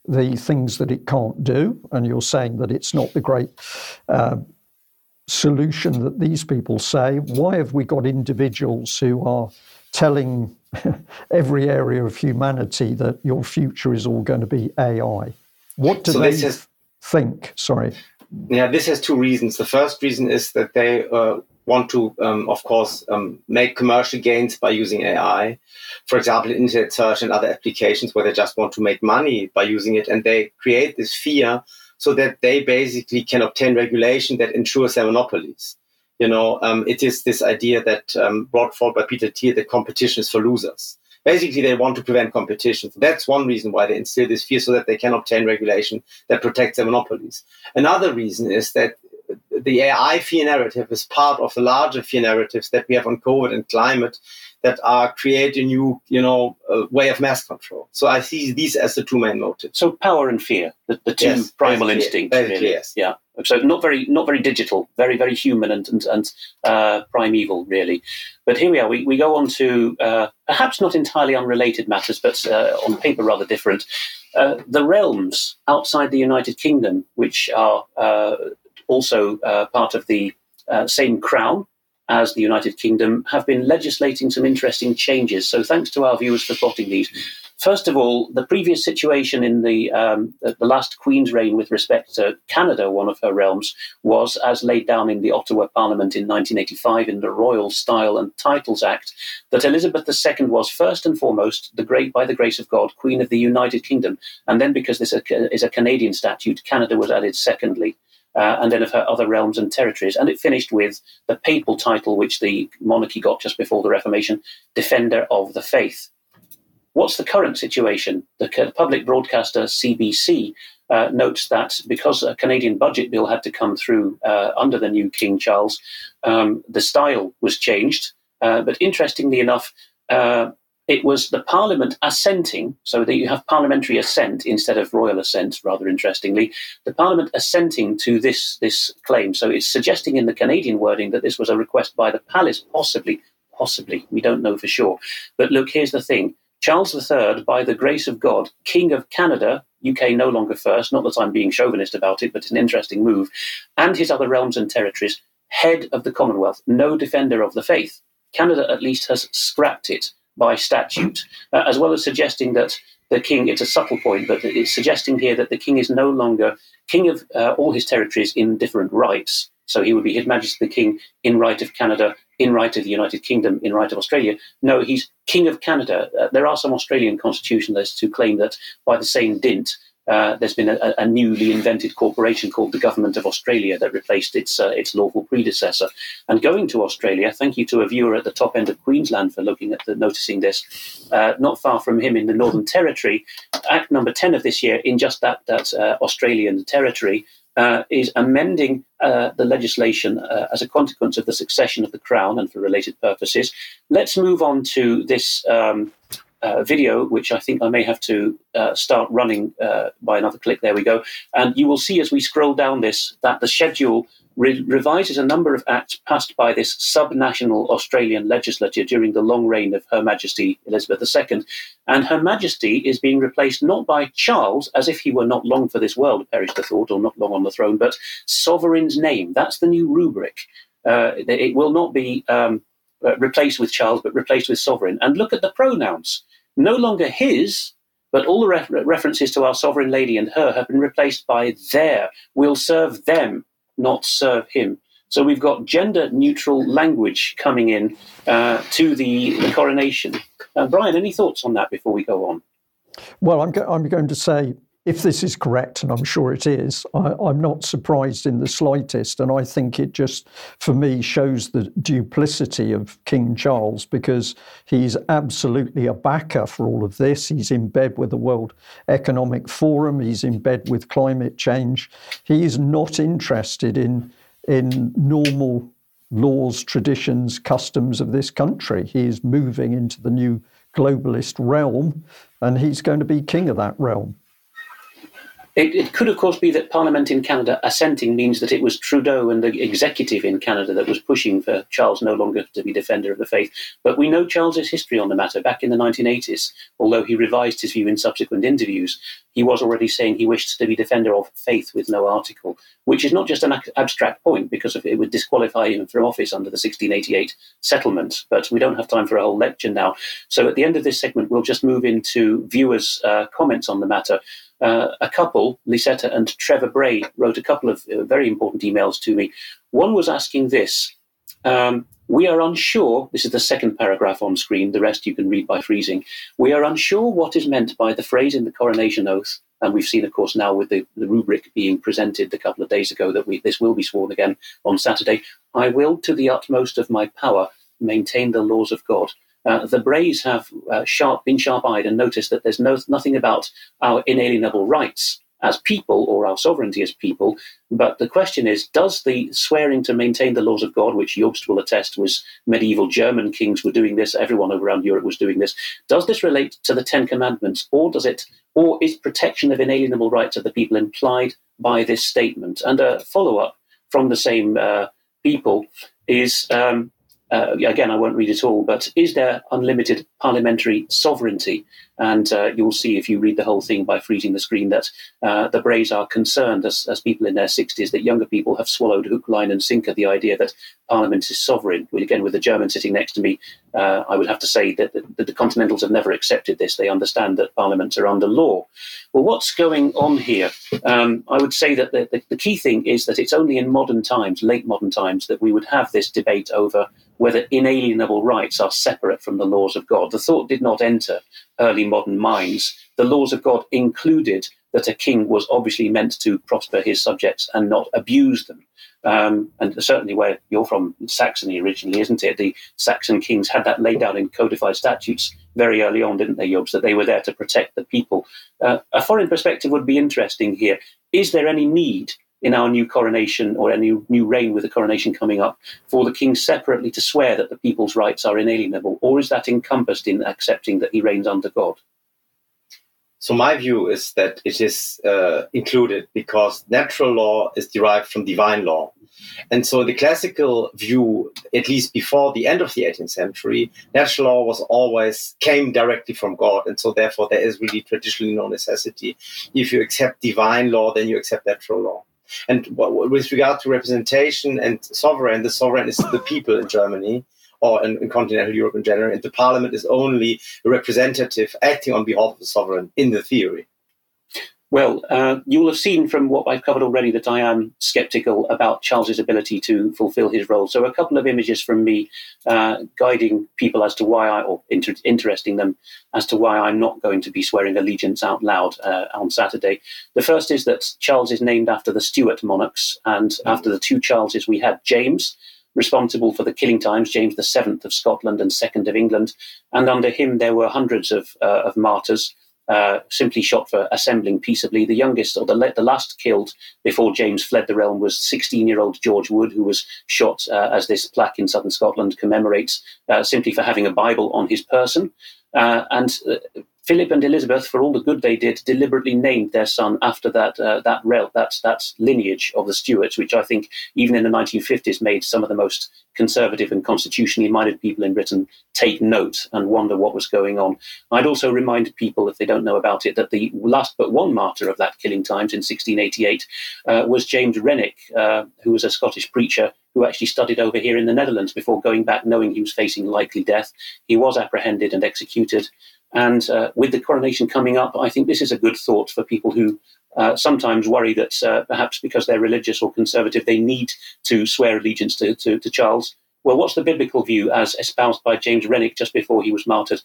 A: the things that it can't do, and you're saying that it's not the great uh, solution that these people say. Why have we got individuals who are telling every area of humanity that your future is all going to be AI? What do so they has, think? Sorry.
E: Yeah, this has two reasons. The first reason is that they uh, want to, um, of course, um, make commercial gains by using AI. For example, internet search and other applications where they just want to make money by using it, and they create this fear so that they basically can obtain regulation that ensures their monopolies. You know, um, it is this idea that um, brought forward by Peter Thiel that competition is for losers. Basically, they want to prevent competition. So that's one reason why they instill this fear so that they can obtain regulation that protects their monopolies. Another reason is that the AI fear narrative is part of the larger fear narratives that we have on COVID and climate that are create a new, you know, uh, way of mass control. So I see these as the two main motives.
B: So power and fear, the, the two yes, primal instincts. Really. Yes. Yeah. So not very, not very digital, very, very human and and, and uh, primeval, really. But here we are. We, we go on to uh, perhaps not entirely unrelated matters, but uh, on paper rather different. Uh, the realms outside the United Kingdom, which are uh, also part of the same crown, as the United Kingdom have been legislating some interesting changes. So thanks to our viewers for spotting these. First of all, the previous situation in the, um, the last Queen's reign with respect to Canada, one of her realms, was as laid down in the Ottawa Parliament in 1985 in the Royal Style and Titles Act, that Elizabeth II was first and foremost the great, by the grace of God, Queen of the United Kingdom, and then because this is a Canadian statute, Canada was added secondly. Uh, and then of her other realms and territories. And it finished with the papal title, which the monarchy got just before the Reformation, Defender of the Faith. What's the current situation? The public broadcaster CBC uh, notes that because a Canadian budget bill had to come through uh, under the new King Charles, um, the style was changed. Uh, but interestingly enough, uh, it was the Parliament assenting, so that you have parliamentary assent instead of royal assent, rather interestingly, the Parliament assenting to this, this claim. So it's suggesting in the Canadian wording that this was a request by the palace, possibly, possibly, we don't know for sure. But look, here's the thing Charles III, by the grace of God, King of Canada, UK no longer first, not that I'm being chauvinist about it, but it's an interesting move, and his other realms and territories, head of the Commonwealth, no defender of the faith. Canada at least has scrapped it by statute, uh, as well as suggesting that the king, it's a subtle point, but it's suggesting here that the king is no longer king of uh, all his territories in different rights. So he would be His Majesty the King in right of Canada, in right of the United Kingdom, in right of Australia. No, he's King of Canada. Uh, there are some Australian constitutionalists who claim that by the same dint, uh, there's been a, a, newly invented corporation called the Government of Australia that replaced its uh, its lawful predecessor. And going to Australia, thank you to a viewer at the top end of Queensland for looking at the, noticing this. Uh, not far from him in the Northern Territory, Act Number Ten of this year, in just that that uh, Australian territory, uh, is amending the legislation as a consequence of the succession of the Crown and for related purposes. Let's move on to this um, uh, video, which I think I may have to uh, start running uh, by another click. There we go. And you will see as we scroll down this that the schedule re- revises a number of acts passed by this subnational Australian legislature during the long reign of Her Majesty Elizabeth II. And Her Majesty is being replaced not by Charles, as if he were not long for this world, perish the thought, or not long on the throne, but sovereign's name. That's the new rubric. Uh, it will not be um, uh, replaced with Charles, but replaced with sovereign. And look at the pronouns. No longer his, but all the re- references to our sovereign lady and her have been replaced by their. We'll serve them, not serve him. So we've got gender neutral language coming in uh, to the, the coronation. Uh, Brian, any thoughts on that before we go on?
A: Well, I'm, go- I'm going to say if this is correct, and I'm sure it is, I, am not surprised in the slightest. And I think it just, for me, shows the duplicity of King Charles because he's absolutely a backer for all of this. He's in bed with the World Economic Forum, he's in bed with climate change. He is not interested in, in normal laws, traditions, customs of this country. He is moving into the new globalist realm, and he's going to be king of that realm.
B: It, it, could, of course, be that Parliament in Canada assenting means that it was Trudeau and the executive in Canada that was pushing for Charles no longer to be defender of the faith. But we know Charles's history on the matter. Back in the 1980s, although he revised his view in subsequent interviews, he was already saying he wished to be defender of faith with no article, which is not just an abstract point because it would disqualify him from office under the 1688 settlement. But we don't have time for a whole lecture now. So at the end of this segment, we'll just move into viewers' uh, comments on the matter uh, a couple, Lisetta and Trevor Bray, wrote a couple of uh, very important emails to me. One was asking this um, We are unsure, this is the second paragraph on screen, the rest you can read by freezing. We are unsure what is meant by the phrase in the coronation oath. And we've seen, of course, now with the, the rubric being presented a couple of days ago that we, this will be sworn again on Saturday. I will, to the utmost of my power, maintain the laws of God uh, the Brays have uh, sharp, been sharp-eyed and noticed that there's no, nothing about our inalienable rights as people or our sovereignty as people. But the question is, does the swearing to maintain the laws of God, which Jobst will attest was medieval German kings were doing this, everyone around Europe was doing this, does this relate to the Ten Commandments, or does it, or is protection of inalienable rights of the people implied by this statement? And a follow-up from the same uh, people is um, uh, again, I won't read it all, but is there unlimited parliamentary sovereignty? And uh, you'll see if you read the whole thing by freezing the screen that uh, the Brays are concerned, as, as people in their 60s, that younger people have swallowed hook, line, and sinker the idea that Parliament is sovereign. Again, with the German sitting next to me, uh, I would have to say that the, that the Continentals have never accepted this. They understand that parliaments are under law. Well, what's going on here? Um, I would say that the, the, the key thing is that it's only in modern times, late modern times, that we would have this debate over whether inalienable rights are separate from the laws of God. The thought did not enter early modern minds. The laws of God included that a king was obviously meant to prosper his subjects and not abuse them. Um, and certainly where you're from, Saxony originally, isn't it? The Saxon kings had that laid down in codified statutes very early on, didn't they, Jobst, that they were there to protect the people. Uh, a foreign perspective would be interesting here. Is there any need in our new coronation or any new reign with the coronation coming up for the king separately to swear that the people's rights are inalienable, or is that encompassed in accepting that he reigns under God?
E: So my view is that it is uh, included because natural law is derived from divine law. And so the classical view, at least before the end of the 18th century, natural law was always came directly from God. And so therefore there is really traditionally no necessity. If you accept divine law, then you accept natural law. And with regard to representation and sovereign, the sovereign is the people in Germany or in, in, continental Europe in general, and the parliament is only a representative acting on behalf of the sovereign in the theory.
B: Well, uh, you will have seen from what I've covered already that I am sceptical about Charles's ability to fulfill his role. So, a couple of images from me uh, guiding people as to why I, or inter- interesting them as to why I'm not going to be swearing allegiance out loud uh, on Saturday. The first is that Charles is named after the Stuart monarchs, and after the two Charleses, we had James, responsible for the killing times, James VII of Scotland and II of England. And under him, there were hundreds of, uh, of martyrs. Uh, simply shot for assembling peaceably. The youngest, or the, the last killed before James fled the realm, was 16 year old George Wood, who was shot, uh, as this plaque in southern Scotland commemorates, uh, simply for having a Bible on his person. Uh, and Philip and Elizabeth, for all the good they did, deliberately named their son after that uh, that rel- that that lineage of the Stuarts, which I think even in the 1950s made some of the most conservative and constitutionally minded people in Britain take note and wonder what was going on. I'd also remind people, if they don't know about it, that the last but one martyr of that killing times in 1688 uh, was James Renwick, uh, who was a Scottish preacher who actually studied over here in the Netherlands before going back, knowing he was facing likely death. He was apprehended and executed. And uh, with the coronation coming up, I think this is a good thought for people who uh, sometimes worry that uh, perhaps because they're religious or conservative, they need to swear allegiance to, to, to, Charles. Well, what's the biblical view as espoused by James Renwick just before he was martyred?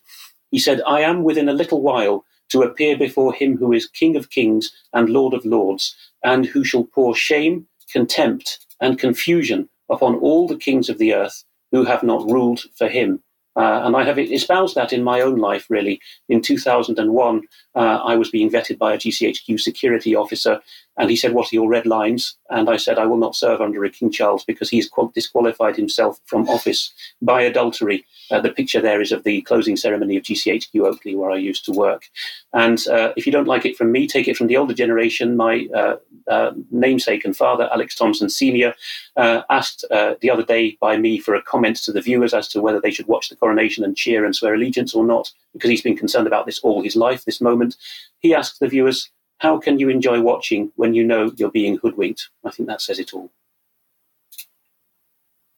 B: He said, I am within a little while to appear before him who is King of kings and Lord of lords, and who shall pour shame, contempt, and confusion upon all the kings of the earth who have not ruled for him. Uh, and I have espoused that in my own life, really. In 2001, uh, I was being vetted by a GCHQ security officer, and he said, What are your red lines? And I said, I will not serve under a King Charles because he he's disqualified himself from office by adultery. Uh, the picture there is of the closing ceremony of GCHQ Oakley, where I used to work. And uh, if you don't like it from me, take it from the older generation. My uh, uh, namesake and father, Alex Thomson Sr., uh, asked the other day by me for a comment to the viewers as to whether they should watch the coronation and cheer and swear allegiance or not, because he's been concerned about this all his life, this moment. He asked the viewers, How can you enjoy watching when you know you're being hoodwinked? I think that says it all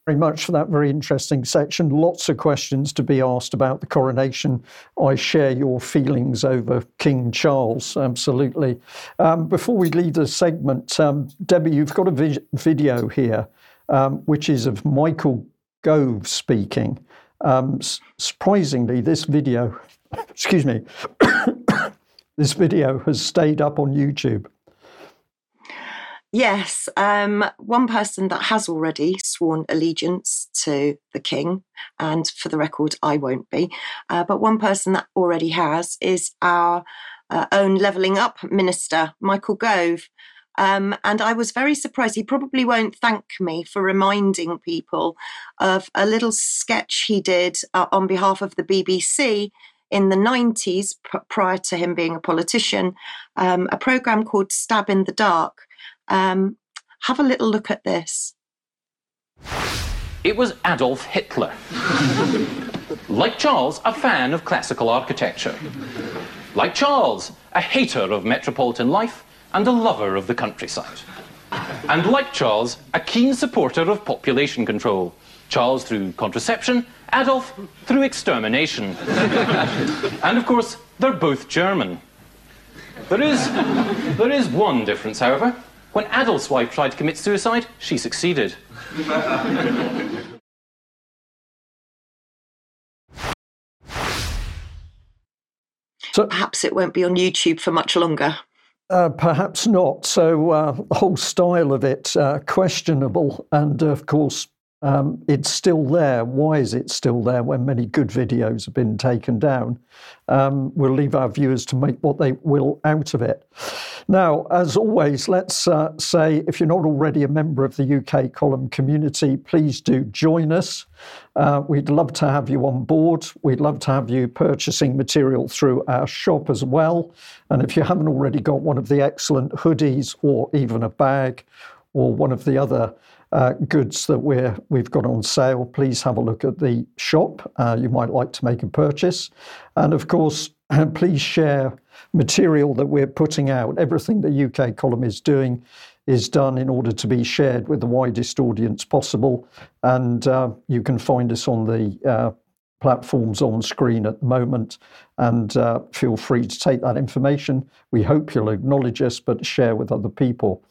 A: very much for that very interesting section. Lots of questions to be asked about the coronation. I share your feelings over King Charles, absolutely. Um, before we leave the segment, um, Debi, you've got a vi- video here, um, which is of Michael Gove speaking. Um, surprisingly, this video, excuse me, this video has stayed up on YouTube.
C: Yes, um, one person that has already sworn allegiance to the king, and for the record, I won't be, uh, but one person that already has is our uh, own Levelling Up minister, Michael Gove. Um, and I was very surprised. He probably won't thank me for reminding people of a little sketch he did uh, on behalf of the BBC in the 90s, pr- prior to him being a politician, um, a program called Stab in the Dark um, have a little look at this.
K: It was Adolf Hitler. Like Charles, a fan of classical architecture. Like Charles, a hater of metropolitan life and a lover of the countryside. And like Charles, a keen supporter of population control. Charles through contraception, Adolf through extermination. and of course, they're both German. There is, there is one difference, however. When Adolf's wife tried to commit suicide, she succeeded.
C: So, Perhaps it won't be on YouTube for much longer.
A: Uh, perhaps not. So uh, the whole style of it uh, questionable, and of course um, it's still there. Why is it still there when many good videos have been taken down? Um, we'll leave our viewers to make what they will out of it. Now, as always, let's uh, say if you're not already a member of the UK column community, please do join us. Uh, we'd love to have you on board. We'd love to have you purchasing material through our shop as well. And if you haven't already got one of the excellent hoodies or even a bag or one of the other uh, goods that we're, we've got on sale, please have a look at the shop. Uh, you might like to make a purchase. And of course, please share material that we're putting out. Everything the UK column is doing is done in order to be shared with the widest audience possible. And uh, you can find us on the uh, platforms on screen at the moment. And uh, feel free to take that information. We hope you'll acknowledge us, but share with other people.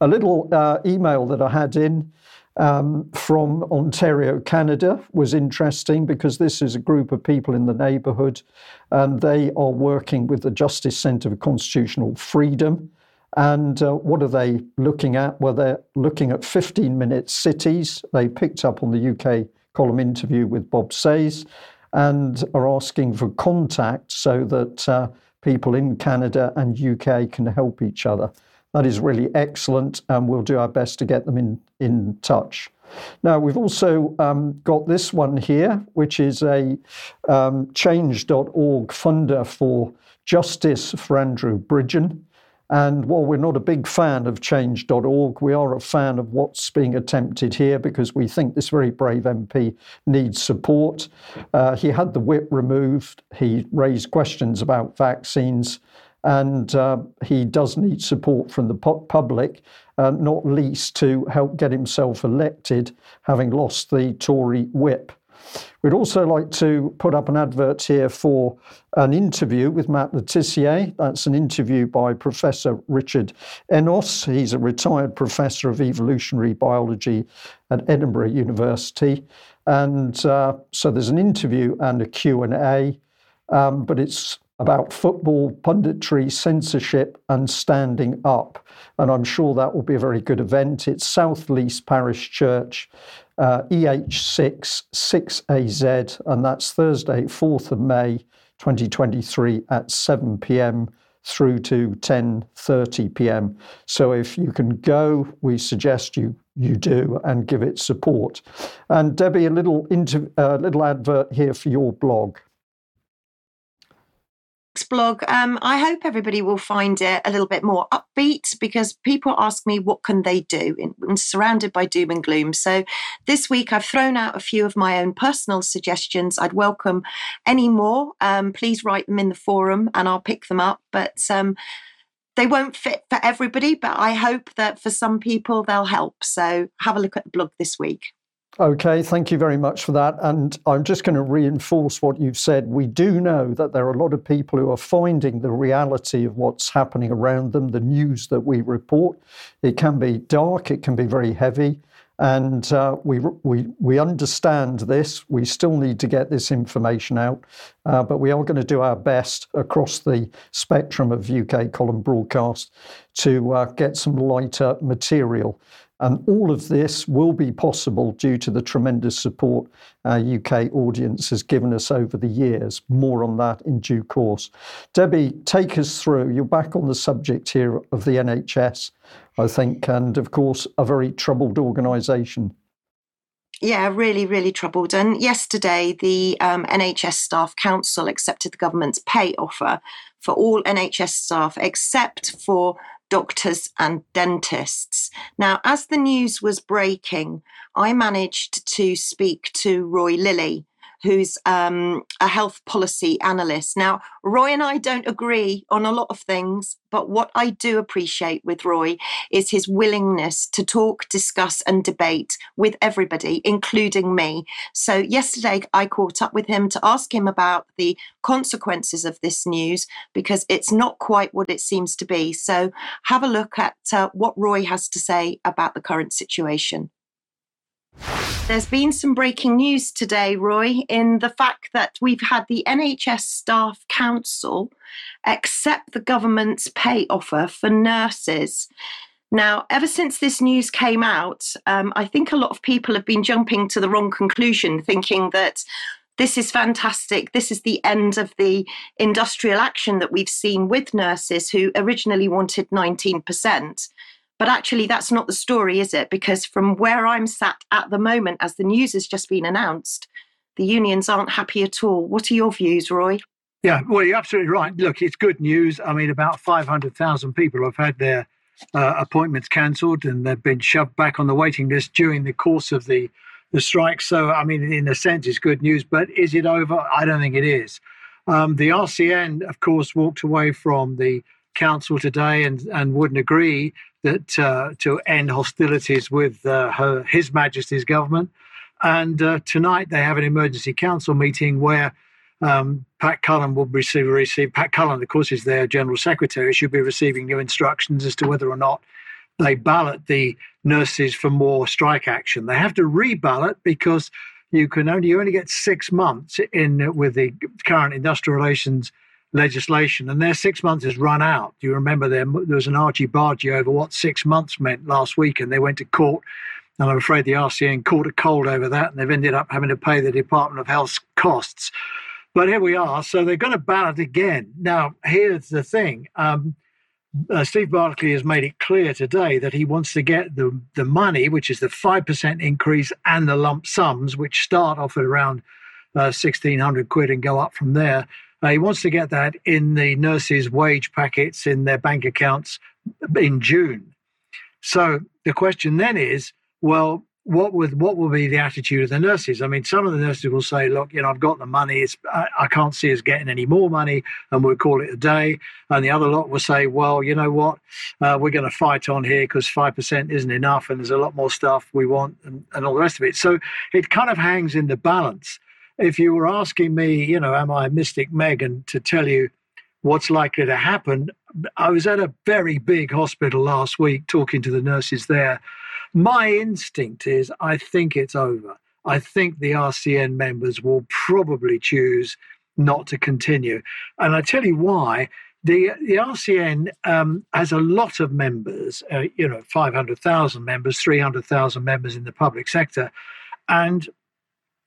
A: A little uh, email that I had in um, from Ontario, Canada, was interesting because this is a group of people in the neighbourhood, and they are working with the Justice Centre for Constitutional Freedom. And uh, what are they looking at? Well, they're looking at 15 minute cities. They picked up on the UK column interview with Bob Sayers and are asking for contact so that uh, people in Canada and UK can help each other. That is really excellent, and we'll do our best to get them in, in touch. Now, we've also um, got this one here, which is a um, change.org funder for justice for Andrew Bridgen. And while we're not a big fan of change.org, we are a fan of what's being attempted here because we think this very brave MP needs support. Uh, he had the whip removed, he raised questions about vaccines, and uh, he does need support from the public, uh, not least to help get himself elected, having lost the Tory whip. We'd also like to put up an advert here for an interview with Matt Le Tissier. That's an interview by Professor Richard Ennos. He's a retired professor of evolutionary biology at Edinburgh University. And uh, so there's an interview and a Q&A, um, but it's about football, punditry, censorship, and standing up. And I'm sure that will be a very good event. It's South Leith Parish Church, uh, EH6 6AZ, and that's Thursday, 4th of May 2023 at 7 p.m. through to 10:30 p.m. So if you can go, we suggest you you do and give it support. And Debi, a little inter, uh, little advert here for your blog
C: blog. Um, I hope everybody will find it a little bit more upbeat because people ask me what can they do. I'm surrounded by doom and gloom. So this week I've thrown out a few of my own personal suggestions. I'd welcome any more. Um, please write them in the forum and I'll pick them up. But um, they won't fit for everybody, but I hope that for some people they'll help. So have a look at the blog this week.
A: Okay, thank you very much for that. And I'm just going to reinforce what you've said. We do know that there are a lot of people who are finding the reality of what's happening around them, the news that we report. It can be dark, it can be very heavy. And uh, we, we, we understand this. We still need to get this information out, uh, but we are going to do our best across the spectrum of UK column broadcast to uh, get some lighter material. And all of this will be possible due to the tremendous support our UK audience has given us over the years. More on that in due course. Debi, take us through. You're back on the subject here of the NHS, I think, and of course, a very troubled organisation.
C: Yeah, really, really troubled. And yesterday, the um, NHS Staff Council accepted the government's pay offer for all NHS staff except for doctors and dentists. Now, as the news was breaking, I managed to speak to Roy Lilly, who's um, a health policy analyst. Now, Roy and I don't agree on a lot of things, but what I do appreciate with Roy is his willingness to talk, discuss, and debate with everybody, including me. So, yesterday I caught up with him to ask him about the consequences of this news because it's not quite what it seems to be. So, have a look at uh, what Roy has to say about the current situation. There's been some breaking news today, Roy, in the fact that we've had the NHS Staff Council accept the government's pay offer for nurses. Now, ever since this news came out, um, I think a lot of people have been jumping to the wrong conclusion, thinking that this is fantastic. This is the end of the industrial action that we've seen with nurses who originally wanted 19%. But actually, that's not the story, is it? Because from where I'm sat at the moment, as the news has just been announced, the unions aren't happy at all. What are your views, Roy?
L: Yeah, well, you're absolutely right. Look, it's good news. I mean, about 500,000 people have had their uh, appointments cancelled and they've been shoved back on the waiting list during the course of the, the strike. So, I mean, in a sense, it's good news. But is it over? I don't think it is. Um, the RCN, of course, walked away from the council today and, and wouldn't agree that uh, to end hostilities with uh, her, His Majesty's government. And uh, tonight they have an emergency council meeting where um, Pat Cullen will receive, receive. Pat Cullen, of course, is their general secretary. Should be receiving new instructions as to whether or not they ballot the nurses for more strike action. They have to reballot because you can only you only get six months in with the current industrial relations legislation, and their six months has run out. Do you remember there, there was an argy bargy over what six months meant last week, and they went to court. And I'm afraid the RCN caught a cold over that, and they've ended up having to pay the Department of Health's costs. But here we are. So they're going to ballot again. Now, here's the thing. Um, uh, Steve Barclay has made it clear today that he wants to get the, the money, which is the 5% increase and the lump sums, which start off at around uh, 1600 quid and go up from there. Uh, he wants to get that in the nurses' wage packets in their bank accounts in June. So the question then is, well, what would what will be the attitude of the nurses? I mean, some of the nurses will say, "Look, you know, I've got the money. It's I, I can't see us getting any more money, and we'll call it a day." And the other lot will say, "Well, you know what? Uh, we're going to fight on here because five percent isn't enough, and there's a lot more stuff we want, and, and all the rest of it." So it kind of hangs in the balance if you were asking me, you know, am I Mystic Megan to tell you what's likely to happen, I was at a very big hospital last week talking to the nurses there. My instinct is I think it's over. I think the RCN members will probably choose not to continue. And I tell you why. The, the RCN um, has a lot of members, uh, you know, 500,000 members, 300,000 members in the public sector. And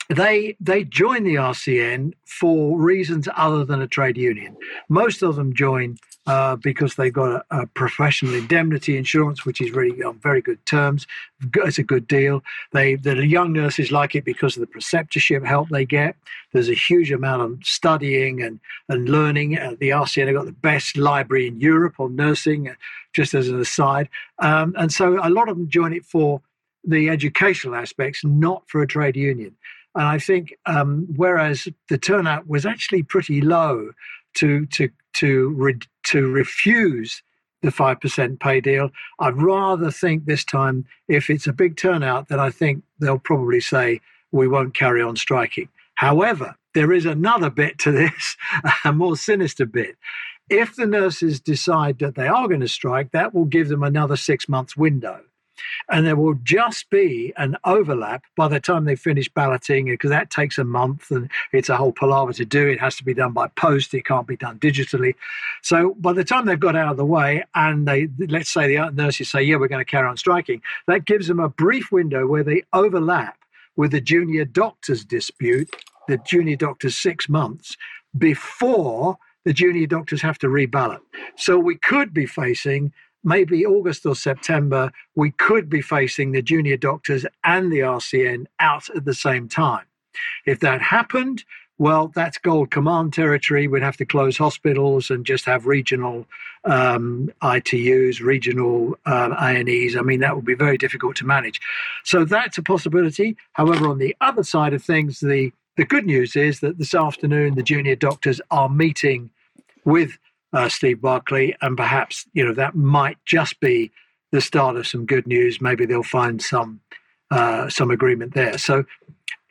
L: they they join the RCN for reasons other than a trade union. Most of them join uh, because they've got a, a, professional indemnity insurance, which is really on very good terms. It's a good deal. They the young nurses like it because of the preceptorship help they get. There's a huge amount of studying and and learning. Uh, the RCN have got the best library in Europe on nursing, uh, just as an aside. Um, and so a lot of them join it for the educational aspects, not for a trade union. And I think um, whereas the turnout was actually pretty low to to to re- to refuse the five percent pay deal, I'd rather think this time if it's a big turnout, then I think they'll probably say we won't carry on striking. However, there is another bit to this, a more sinister bit. If the nurses decide that they are going to strike, that will give them another six months window and there will just be an overlap by the time they finish balloting because that takes a month and it's a whole palaver to do. It has to be done by post. It can't be done digitally. So by the time they've got out of the way and they let's say the nurses say yeah we're going to carry on striking that gives them a brief window where they overlap with the junior doctors dispute the junior doctors six months before the junior doctors have to reballot. So we could be facing maybe August or September, we could be facing the junior doctors and the RCN out at the same time. If that happened, well, that's gold command territory. We'd have to close hospitals and just have regional um, ITUs, regional um, A&Es. I mean, that would be very difficult to manage. So that's a possibility. However, on the other side of things, the the good news is that this afternoon the junior doctors are meeting with uh, Steve Barclay, and perhaps you know that might just be the start of some good news. Maybe they'll find some uh, some agreement there. So,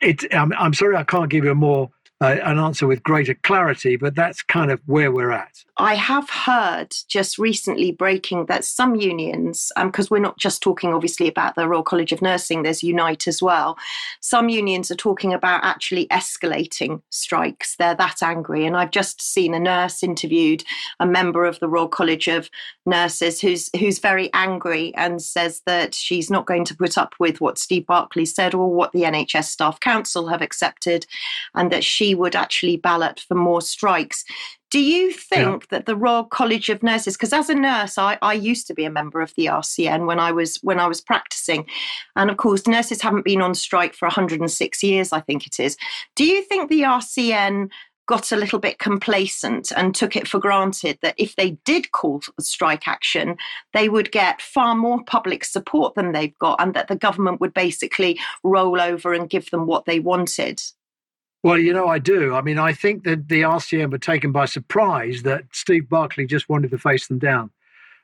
L: it. I'm, I'm sorry I can't give you a more uh, an answer with greater clarity, but that's kind of where we're at.
C: I have heard just recently breaking that some unions, because um, we're not just talking obviously about the Royal College of Nursing, there's Unite as well. Some unions are talking about actually escalating strikes. They're that angry. And I've just seen a nurse interviewed, a member of the Royal College of Nurses, who's who's very angry and says that she's not going to put up with what Steve Barclay said or what the NHS Staff Council have accepted, and that she would actually ballot for more strikes. Do you think yeah. that the Royal College of Nurses, because as a nurse, I, I used to be a member of the RCN when I was when I was practicing, and of course, nurses haven't been on strike for 106 years, I think it is. Do you think the RCN got a little bit complacent and took it for granted that if they did call for strike action, they would get far more public support than they've got, and that the government would basically roll over and give them what they wanted?
L: Well, you know, I do. I mean, I think that the RCN were taken by surprise that Steve Barclay just wanted to face them down.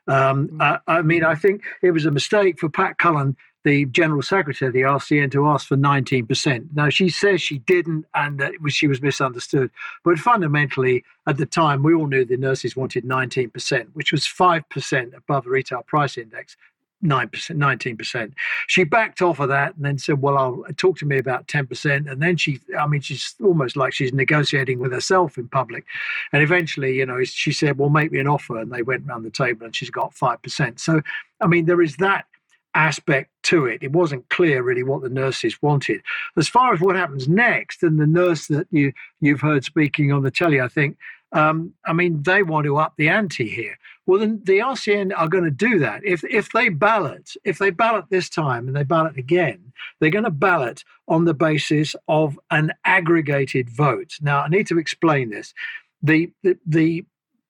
L: Um, mm. I, I, mean, I think it was a mistake for Pat Cullen, the General Secretary of the RCN, to ask for 19%. Now, she says she didn't and that was, she was misunderstood. But fundamentally, at the time, we all knew the nurses wanted 19%, which was 5% above the retail price index. 9%, 19%. She backed off of that and then said, Well, I'll talk to me about 10%. And then she, I mean, she's almost like she's negotiating with herself in public. And eventually, you know, she said, Well, make me an offer. And they went around the table and she's got 5%. So, I mean, there is that aspect to it. It wasn't clear really what the nurses wanted. As far as what happens next, and the nurse that you you've heard speaking on the telly, I think, um, I mean, they want to up the ante here. Well, then the RCN are going to do that. If if they ballot, if they ballot this time and they ballot again, they're going to ballot on the basis of an aggregated vote. Now, I need to explain this. The the the,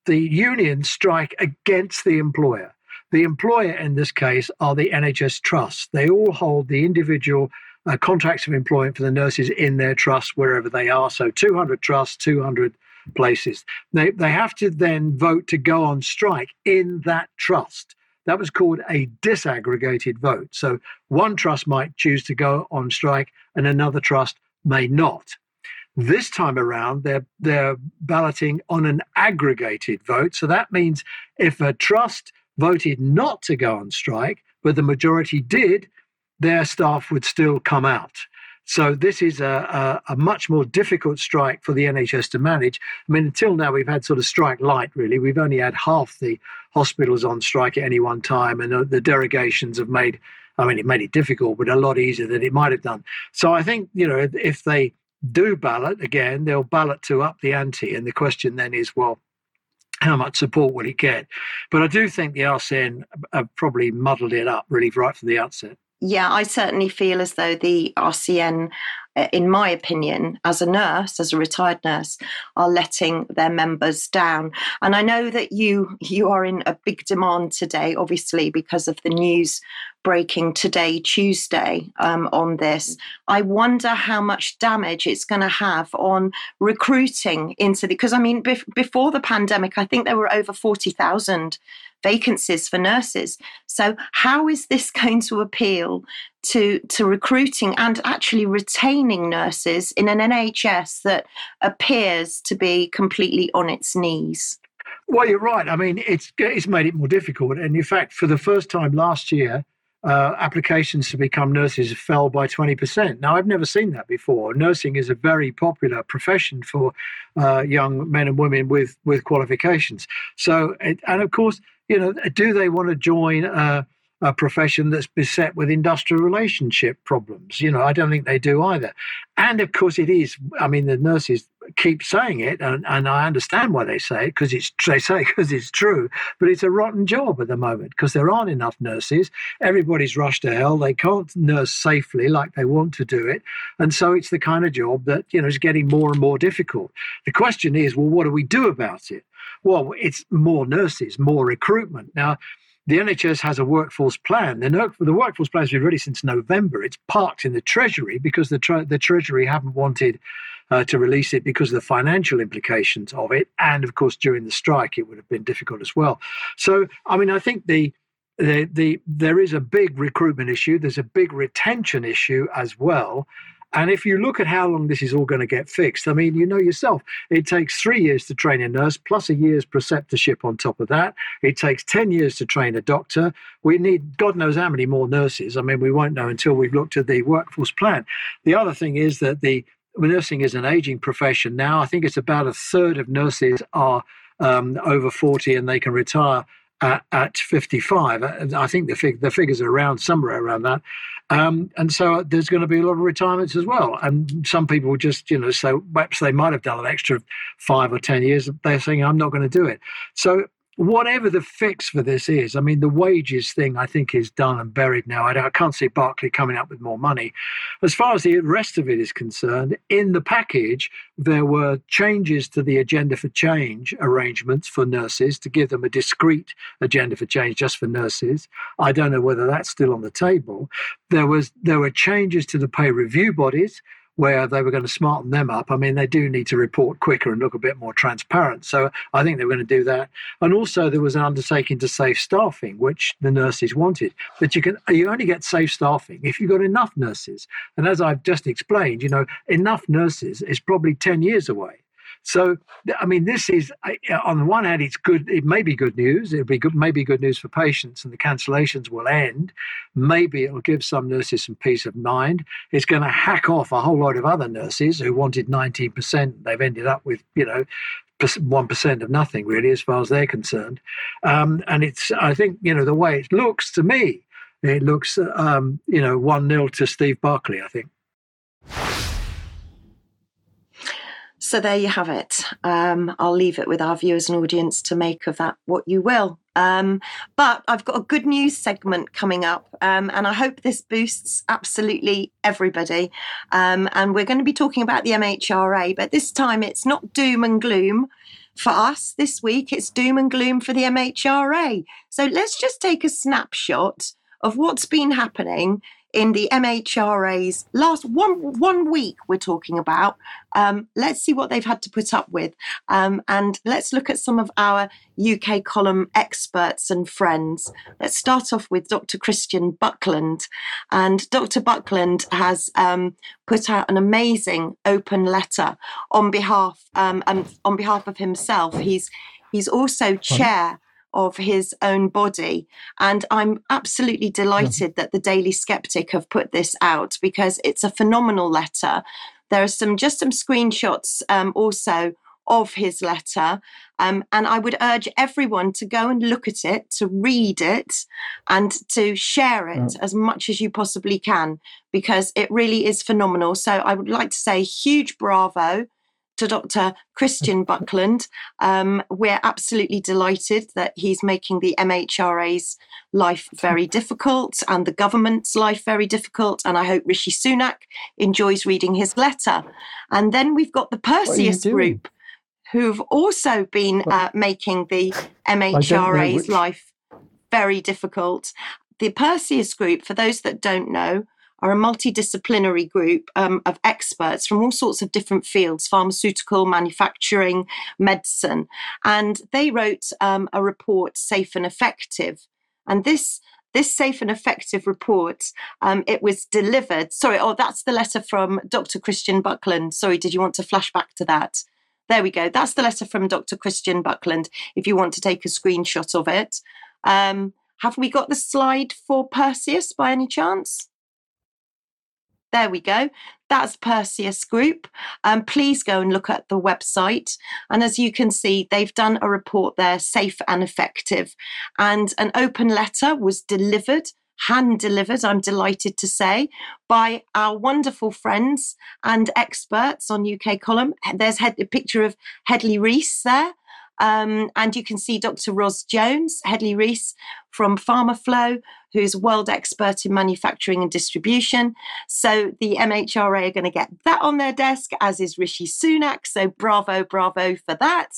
L: the unions strike against the employer. The employer in this case are the NHS trusts. They all hold the individual uh, contracts of employment for the nurses in their trust wherever they are. So 200 trusts, 200 places. They, they have to then vote to go on strike in that trust. That was called a disaggregated vote. So one trust might choose to go on strike and another trust may not. This time around, they're, they're balloting on an aggregated vote. So that means if a trust voted not to go on strike, but the majority did, their staff would still come out. So this is a, a, a, much more difficult strike for the NHS to manage. I mean, until now we've had sort of strike light. Really, we've only had half the hospitals on strike at any one time, and the, the derogations have made. I mean, it made it difficult, but a lot easier than it might have done. So I think you know if they do ballot again, they'll ballot to up the ante, and the question then is, well, how much support will it get? But I do think the RCN have probably muddled it up really right from the outset
C: yeah, I certainly feel as though the RCN, uh, in my opinion, as a nurse, as a retired nurse, are letting their members down. And I know that you you are in a big demand today, obviously because of the news breaking today, Tuesday, um, on this. I wonder how much damage it's going to have on recruiting into the because I mean, bef- before the pandemic, I think there were over forty thousand vacancies for nurses. So, how is this going to appeal to, to recruiting and actually retaining nurses in an NHS that appears to be completely on its knees?
L: Well, you're right. I mean, it's it's made it more difficult, and in fact, for the first time last year, uh, applications to become nurses fell by 20%. Now, I've never seen that before. Nursing is a very popular profession for uh, young men and women with, with qualifications. So, and of course, you know, do they want to join a, a profession that's beset with industrial relationship problems? You know, I don't think they do either. And of course, it is. I mean, the nurses keep saying it, and, and I understand why they say it because it's they say because it's true. But it's a rotten job at the moment because there aren't enough nurses. Everybody's rushed to hell. They can't nurse safely like they want to do it, and so it's the kind of job that you know is getting more and more difficult. The question is, well, what do we do about it? Well, it's more nurses, more recruitment. Now, the NHS has a workforce plan. The, the workforce plan has been ready since November. It's parked in the Treasury because the, tre- the Treasury haven't wanted uh, to release it because of the financial implications of it. And of course, during the strike, it would have been difficult as well. So, I mean, I think the the, the there is a big recruitment issue. There's a big retention issue as well. And if you look at how long this is all going to get fixed, I mean, you know yourself, it takes three years to train a nurse, plus a year's preceptorship on top of that. It takes 10 years to train a doctor. We need God knows how many more nurses. I mean, we won't know until we've looked at the workforce plan. The other thing is that the nursing is an aging profession now. I think it's about a third of nurses are um, over 40 and they can retire at, at 55. Uh, I think the, fig- the figures are around somewhere around that. Um, and so there's going to be a lot of retirements as well. And some people just, you know, so perhaps they might have done an extra five or 10 years. They're saying, I'm not going to do it. So whatever the fix for this is, I mean, the wages thing I think is done and buried now. I, I, can't see Barclay coming up with more money. As far as the rest of it is concerned, in the package, there were changes to the agenda for change arrangements for nurses to give them a discrete agenda for change just for nurses. I don't know whether that's still on the table. There was there were changes to the pay review bodies where they were going to smarten them up. I mean, they do need to report quicker and look a bit more transparent. So I think they were going to do that. And also, there was an undertaking to save staffing, which the nurses wanted. But you can you only get safe staffing if you've got enough nurses. And as I've just explained, you know, enough nurses is probably ten years away. So, I mean, this is on the one hand, it's good. It may be good news. It'll be good, maybe good news for patients, and the cancellations will end. Maybe it'll give some nurses some peace of mind. It's going to hack off a whole lot of other nurses who wanted 19%. They've ended up with, you know, one percent of nothing really, as far as they're concerned. Um, and it's, I think, you know, the way it looks to me, it looks, um, you know, one 0 to Steve Barclay. I think.
C: So there you have it. Um, I'll leave it with our viewers and audience to make of that what you will. Um, but I've got a good news segment coming up, um, and I hope this boosts absolutely everybody. Um, and we're going to be talking about the MHRA, but this time it's not doom and gloom. For us this week, it's doom and gloom for the MHRA. So let's just take a snapshot of what's been happening in the MHRA's last one one week we're talking about. Um, let's see what they've had to put up with, um, and let's look at some of our UK column experts and friends. Let's start off with Dr. Christian Buckland, and Dr. Buckland has um, put out an amazing open letter on behalf um, on behalf of himself. He's he's also chair of his own body. And I'm absolutely delighted that the Daily Sceptic have put this out because it's a phenomenal letter. There are some just some screenshots um, also of his letter. Um, and I would urge everyone to go and look at it, to read it, and to share it mm. as much as you possibly can, because it really is phenomenal. So I would like to say huge bravo to Dr. Christian Buckland. Um, we're absolutely delighted that he's making the MHRA's life very difficult and the government's life very difficult. And I hope Rishi Sunak enjoys reading his letter. And then we've got the Perseus group, who've also been uh, making the MHRA's life very difficult. The Perseus group, for those that don't know, are a multidisciplinary group um, of experts from all sorts of different fields pharmaceutical, manufacturing, medicine. And they wrote um, a report, Safe and Effective. And this this safe and effective report, um, it was delivered. Sorry, oh, that's the letter from Dr. Christian Buckland. Sorry, did you want to flash back to that? There we go. That's the letter from Dr. Christian Buckland. If you want to take a screenshot of it, um, have we got the slide for Perseus by any chance? There we go. That's Perseus Group. Um, please go and look at the website. And as you can see, they've done a report there, safe and effective. And an open letter was delivered hand delivered, I'm delighted to say, by our wonderful friends and experts on UK Column. There's a picture of Hedley Rees there. Um, and you can see Dr. Ros Jones, Hedley Rees from PharmaFlow, who's a world expert in manufacturing and distribution. So the MHRA are going to get that on their desk, as is Rishi Sunak. So bravo, bravo for that.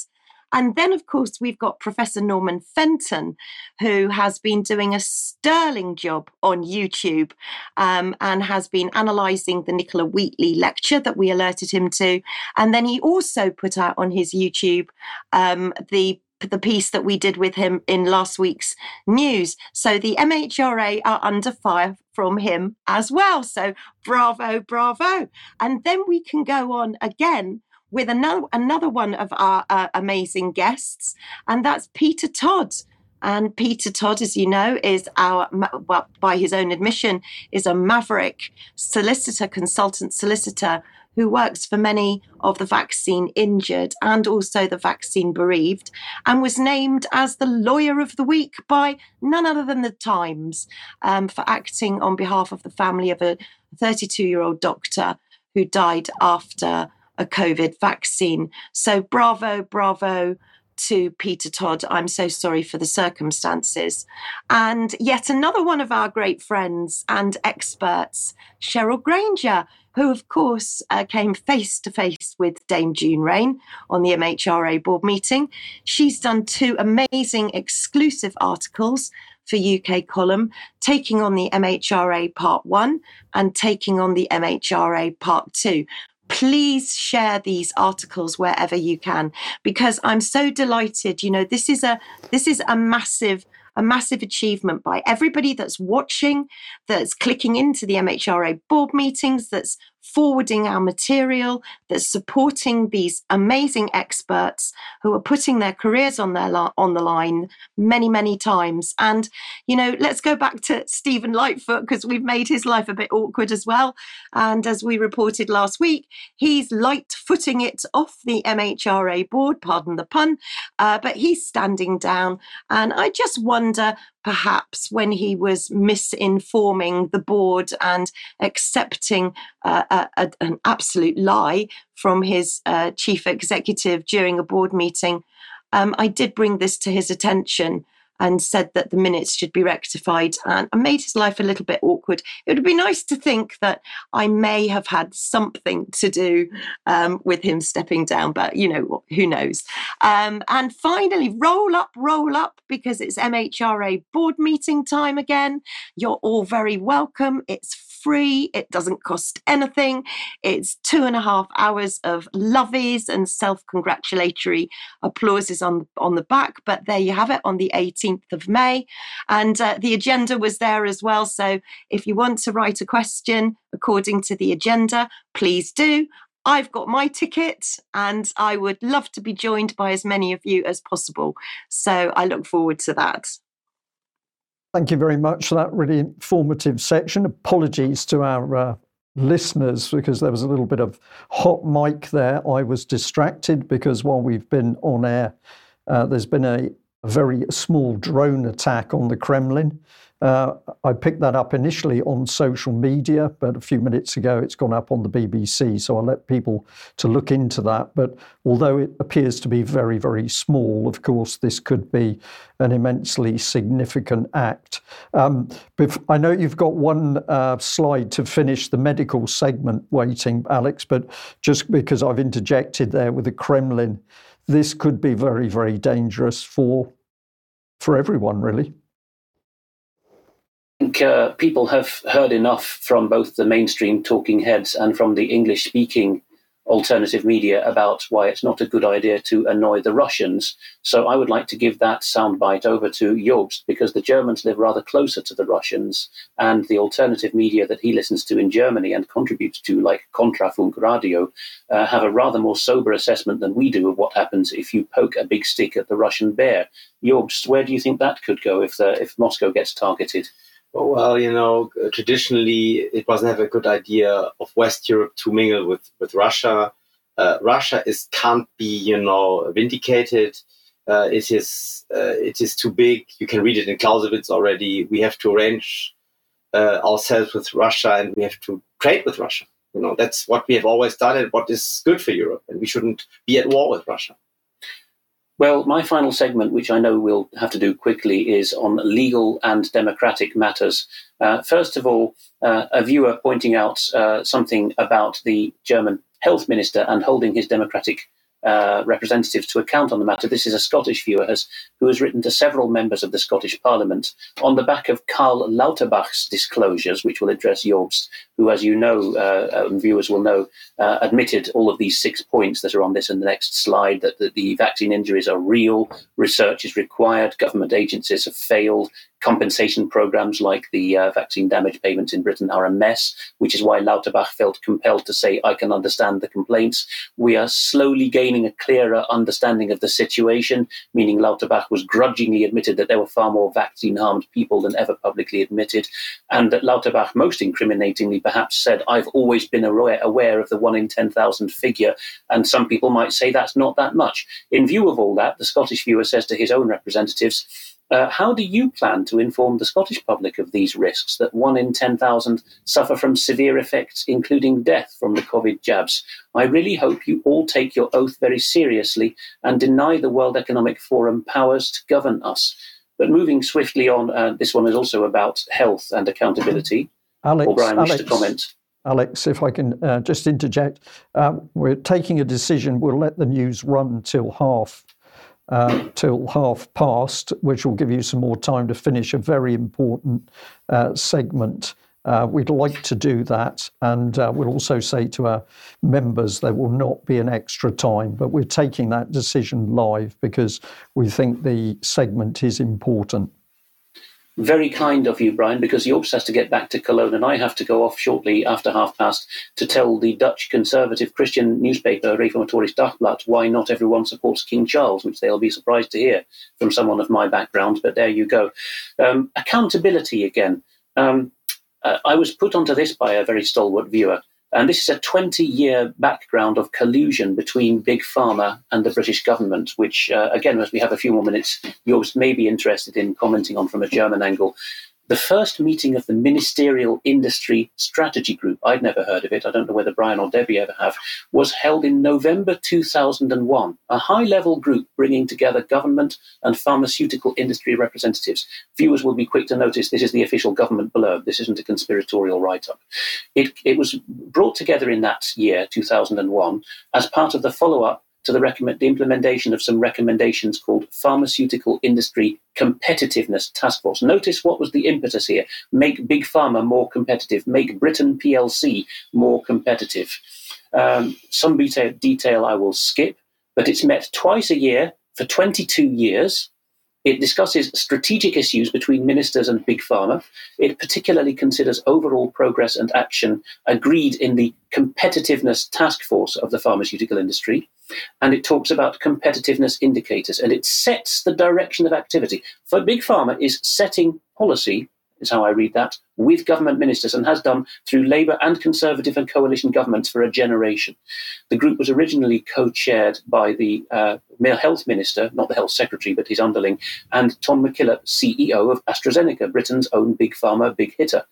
C: And then, of course, we've got Professor Norman Fenton, who has been doing a sterling job on YouTube um, and has been analysing the Nicola Wheatley lecture that we alerted him to. And then he also put out on his YouTube um, the the piece that we did with him in last week's news. So the MHRA are under fire from him as well. So bravo, bravo. And then we can go on again with another another one of our uh, amazing guests, and that's Peter Todd. And Peter Todd, as you know, is our, well, by his own admission, is a maverick solicitor, consultant solicitor who works for many of the vaccine injured and also the vaccine bereaved, and was named as the Lawyer of the Week by none other than the Times um, for acting on behalf of the family of a 32 year old doctor who died after a COVID vaccine. So, bravo, bravo to Peter Todd. I'm so sorry for the circumstances. And yet another one of our great friends and experts, Cheryl Granger, who, of course, uh, came face to face with Dame June Raine on the MHRA board meeting. She's done two amazing exclusive articles for UK column, taking on the MHRA part one and taking on the MHRA part two. Please share these articles wherever you can because I'm so delighted. You know, this is a this is a massive a massive achievement by everybody that's watching, that's clicking into the MHRA board meetings, that's forwarding our material, that's supporting these amazing experts who are putting their careers on their on the line many, many times. And you know, let's go back to Stephen Lightfoot because we've made his life a bit awkward as well. And as we reported last week, he's light footing it off the MHRA board. Pardon the pun, uh, but he's standing down. And I just wonder perhaps when he was misinforming the board and accepting uh, a, a, an absolute lie from his uh, chief executive during a board meeting. Um, I did bring this to his attention and said that the minutes should be rectified and made his life a little bit awkward. It would be nice to think that I may have had something to do um, with him stepping down, but you know, who knows. Um, and finally, roll up, roll up, because it's MHRA board meeting time again. You're all very welcome. It's free. It doesn't cost anything. It's two and a half hours of lovies and self-congratulatory applauses on on the back. But there you have it on the 18th of May, and uh, the agenda was there as well. So if you want to write a question according to the agenda, please do. I've got my ticket and I would love to be joined by as many of you as possible. So I look forward to that.
A: Thank you very much for that really informative section. Apologies to our uh, listeners because there was a little bit of hot mic there. I was distracted because while we've been on air, uh, there's been a, a very small drone attack on the Kremlin. Uh, I picked that up initially on social media, but a few minutes ago it's gone up on the BBC. So I'll let people to look into that. But although it appears to be very, very small, of course, this could be an immensely significant act. Um, I know you've got one uh, slide to finish the medical segment waiting, Alex, but just because I've interjected there with the Kremlin, this could be very, very dangerous for for everyone, really.
B: I think uh, people have heard enough from both the mainstream talking heads and from the English speaking alternative media about why it's not a good idea to annoy the Russians. So I would like to give that soundbite over to Jobst because the Germans live rather closer to the Russians, and the alternative media that he listens to in Germany and contributes to, like Kontrafunk Radio, uh, have a rather more sober assessment than we do of what happens if you poke a big stick at the Russian bear. Jobst, where do you think that could go if the, if Moscow gets targeted?
E: Well, you know, traditionally it was never a good idea of West Europe to mingle with, with Russia. Uh, Russia is can't be, you know, vindicated. Uh, it is uh, it is too big. You can read it in Clausewitz already. We have to arrange uh, ourselves with Russia, and we have to trade with Russia. You know, that's what we have always done, and what is good for Europe. And we shouldn't be at war with Russia.
B: Well, my final segment, which I know we'll have to do quickly, is on legal and democratic matters. Uh, first of all, uh, a viewer pointing out uh, something about the German health minister and holding his democratic uh, representatives to account on the matter. This is a Scottish viewer has, who has written to several members of the Scottish Parliament on the back of Karl Lauterbach's disclosures, which will address Jobst, who, as you know, uh, um, viewers will know, uh, admitted all of these six points that are on this and the next slide that, that the vaccine injuries are real, research is required, government agencies have failed, compensation programs like the uh, vaccine damage payments in Britain are a mess, which is why Lauterbach felt compelled to say, I can understand the complaints. We are slowly gaining a clearer understanding of the situation, meaning Lauterbach was grudgingly admitted that there were far more vaccine harmed people than ever publicly admitted, and that Lauterbach, most incriminatingly, perhaps said, I've always been aware, of the one in 10,000 figure, and some people might say that's not that much. In view of all that, the Scottish viewer says to his own representatives, uh, how do you plan to inform the Scottish public of these risks that one in 10,000 suffer from severe effects, including death from the COVID jabs? I really hope you all take your oath very seriously and deny the World Economic Forum powers to govern us. But moving swiftly on, uh, this one is also about health and accountability.
A: Alex,
B: Brian
A: Alex,
B: to comment.
A: Alex, if I can uh, just interject, um, we're taking a decision. We'll let the news run till half uh, till half past, which will give you some more time to finish a very important uh, segment. Uh, we'd like to do that, and uh, we'll also say to our members there will not be an extra time, but we're taking that decision live because we think the segment is important.
B: Very kind of you, Brian, because Jobst has to get back to Cologne and I have to go off shortly after half past to tell the Dutch conservative Christian newspaper, Reformatorisch Dagblad, why not everyone supports King Charles, which they'll be surprised to hear from someone of my background, but there you go. Um, accountability again. Um, uh, I was put onto this by a very stalwart viewer. And this is a 20 year background of collusion between Big Pharma and the British government, which, uh, again, as we have a few more minutes, you may be interested in commenting on from a German angle the first meeting of the Ministerial Industry Strategy Group, I'd never heard of it, I don't know whether Brian or Debi ever have, was held in November 2001. A high level group bringing together government and pharmaceutical industry representatives. Viewers will be quick to notice this is the official government blurb, this isn't a conspiratorial write up. It, it was brought together in that year, 2001, as part of the follow up to the, recommend, the implementation of some recommendations called Pharmaceutical Industry Competitiveness Task Force. Notice what was the impetus here make Big Pharma more competitive, make Britain PLC more competitive. Um, some detail, detail I will skip, but it's met twice a year for 22 years it discusses strategic issues between ministers and big pharma. It particularly considers overall progress and action agreed in the competitiveness task force of the pharmaceutical industry. And it talks about competitiveness indicators and it sets the direction of activity. For big pharma is setting policy is how I read that, with government ministers and has done through Labour and Conservative and coalition governments for a generation. The group was originally co chaired by the uh, Health Minister, not the Health Secretary, but his underling, and Tom McKillop, CEO of AstraZeneca, Britain's own big pharma, big hitter.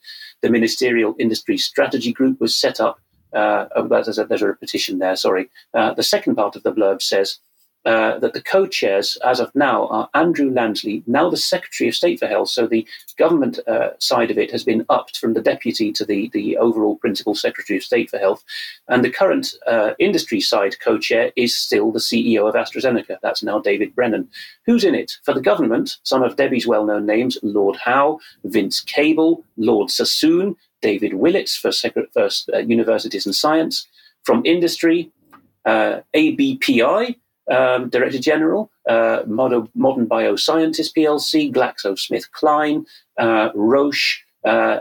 B: The Ministerial Industry Strategy Group was set up. Uh, oh, there's, a, repetition there, sorry. Uh, the second part of the blurb says uh, that the co-chairs, as of now, are Andrew Lansley, now the Secretary of State for Health. So the government uh, side of it has been upped from the deputy to the the overall principal Secretary of State for Health, and the current uh, industry side co-chair is still the CEO of AstraZeneca. That's now David Brennan. Who's in it for the government? Some of Debi's well-known names: Lord Howe, Vince Cable, Lord Sassoon, David Willetts for, Secret, for uh, Universities and Science. From industry, uh, ABPI um, Director General, uh, Modern, Modern Biosciences PLC, GlaxoSmithKline, uh, Roche, uh,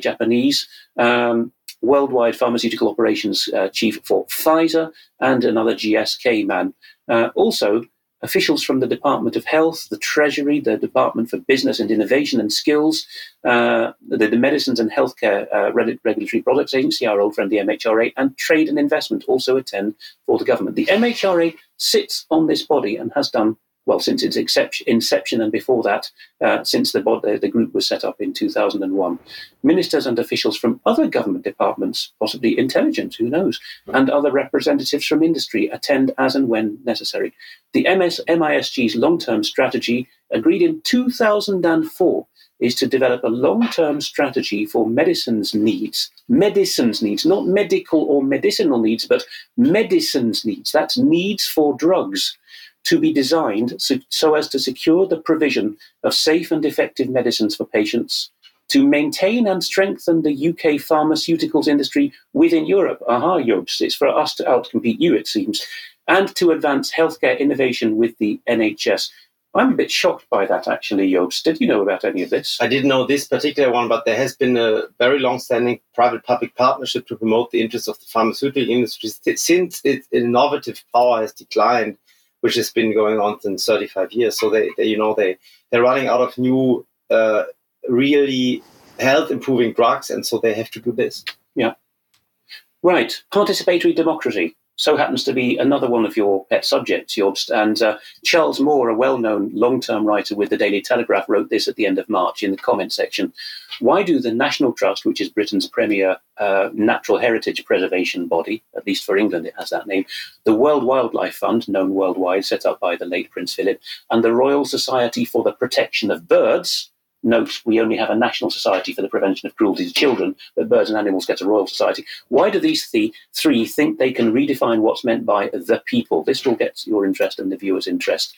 B: Japanese, um, Worldwide Pharmaceutical Operations uh, Chief for Pfizer, and another GSK man. Uh, also, officials from the Department of Health, the Treasury, the Department for Business and Innovation and Skills, uh, the, the, Medicines and Healthcare uh, Regulatory Products Agency, our old friend the MHRA, and Trade and Investment also attend for the government. The MHRA sits on this body and has done well since its inception and before that, uh, since the, the, group was set up in 2001. Ministers and officials from other government departments, possibly intelligence, who knows, and other representatives from industry attend as and when necessary. The MS, MISG's long term strategy, agreed in 2004, is to develop a long term strategy for medicine's needs. Medicine's needs, not medical or medicinal needs, but medicine's needs. That's needs for drugs to be designed so, so as to secure the provision of safe and effective medicines for patients, to maintain and strengthen the UK pharmaceuticals industry within Europe. Aha, Jobst, it's for us to outcompete you, it seems, and to advance healthcare innovation with the NHS. I'm a bit shocked by that, actually, Jobst. Did you know about any of this?
E: I didn't know this particular one, but there has been a very long-standing private-public partnership to promote the interests of the pharmaceutical industry since its innovative power has declined, which has been going on since 35 years. So they, they you know, they they're running out of new, uh, really health-improving drugs, and so they have to do this.
B: Yeah. Right. Participatory democracy so happens to be another one of your pet subjects, Jobst. And uh, Charles Moore, a well known long term writer with the Daily Telegraph, wrote this at the end of March in the comment section. Why do the National Trust, which is Britain's premier uh, natural heritage preservation body, at least for England it has that name, the World Wildlife Fund, known worldwide, set up by the late Prince Philip, and the Royal Society for the Protection of Birds, note we only have a national society for the prevention of cruelty to children, but birds and animals get a royal society. Why do these th- three think they can redefine what's meant by the people? This will get your interest and the viewer's interest.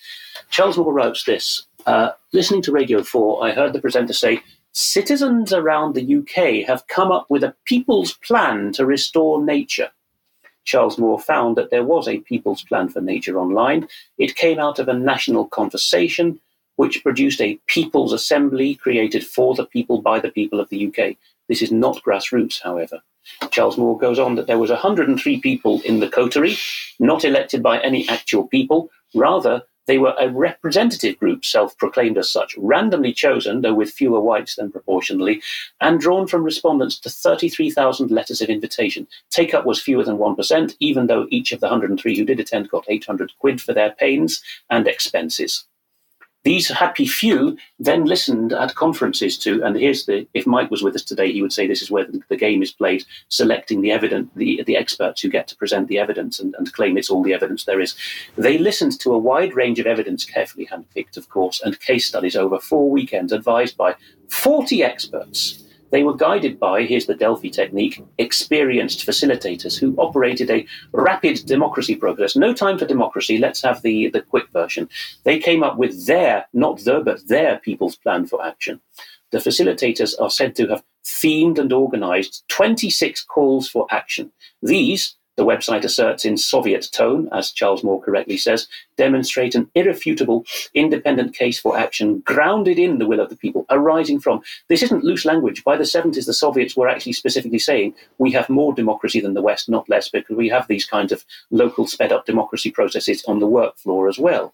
B: Charles Moore writes this uh, Listening to Radio 4, I heard the presenter say, Citizens around the UK have come up with a people's plan to restore nature. Charles Moore found that there was a people's plan for nature online. It came out of a national conversation which produced a People's Assembly created for the people by the people of the UK. This is not grassroots, however. Charles Moore goes on that there was 103 people in the coterie, not elected by any actual people. Rather, they were a representative group, self proclaimed as such, randomly chosen, though with fewer whites than proportionally, and drawn from respondents to 33,000 letters of invitation. Take up was fewer than 1%, even though each of the 103 who did attend got 800 quid for their pains and expenses. These happy few then listened at conferences to, and here's the, if Mike was with us today, he would say this is where the, game is played, selecting the evidence, the, the experts who get to present the evidence and, and claim it's all the evidence there is. They listened to a wide range of evidence, carefully handpicked, of course, and case studies over four weekends advised by 40 experts they were guided by, here's the Delphi technique, experienced facilitators who operated a rapid democracy process. No time for democracy, let's have the, the quick version. They came up with their, not the, but their people's plan for action. The facilitators are said to have themed and organized 26 calls for action. These, the website asserts in Soviet tone, as Charles Moore correctly says, demonstrate an irrefutable, independent case for action grounded in the will of the people, arising from. This isn't loose language. By the 70s, the Soviets were actually specifically saying we have more democracy than the West, not less, because we have these kinds of local sped up democracy processes on the work floor as well.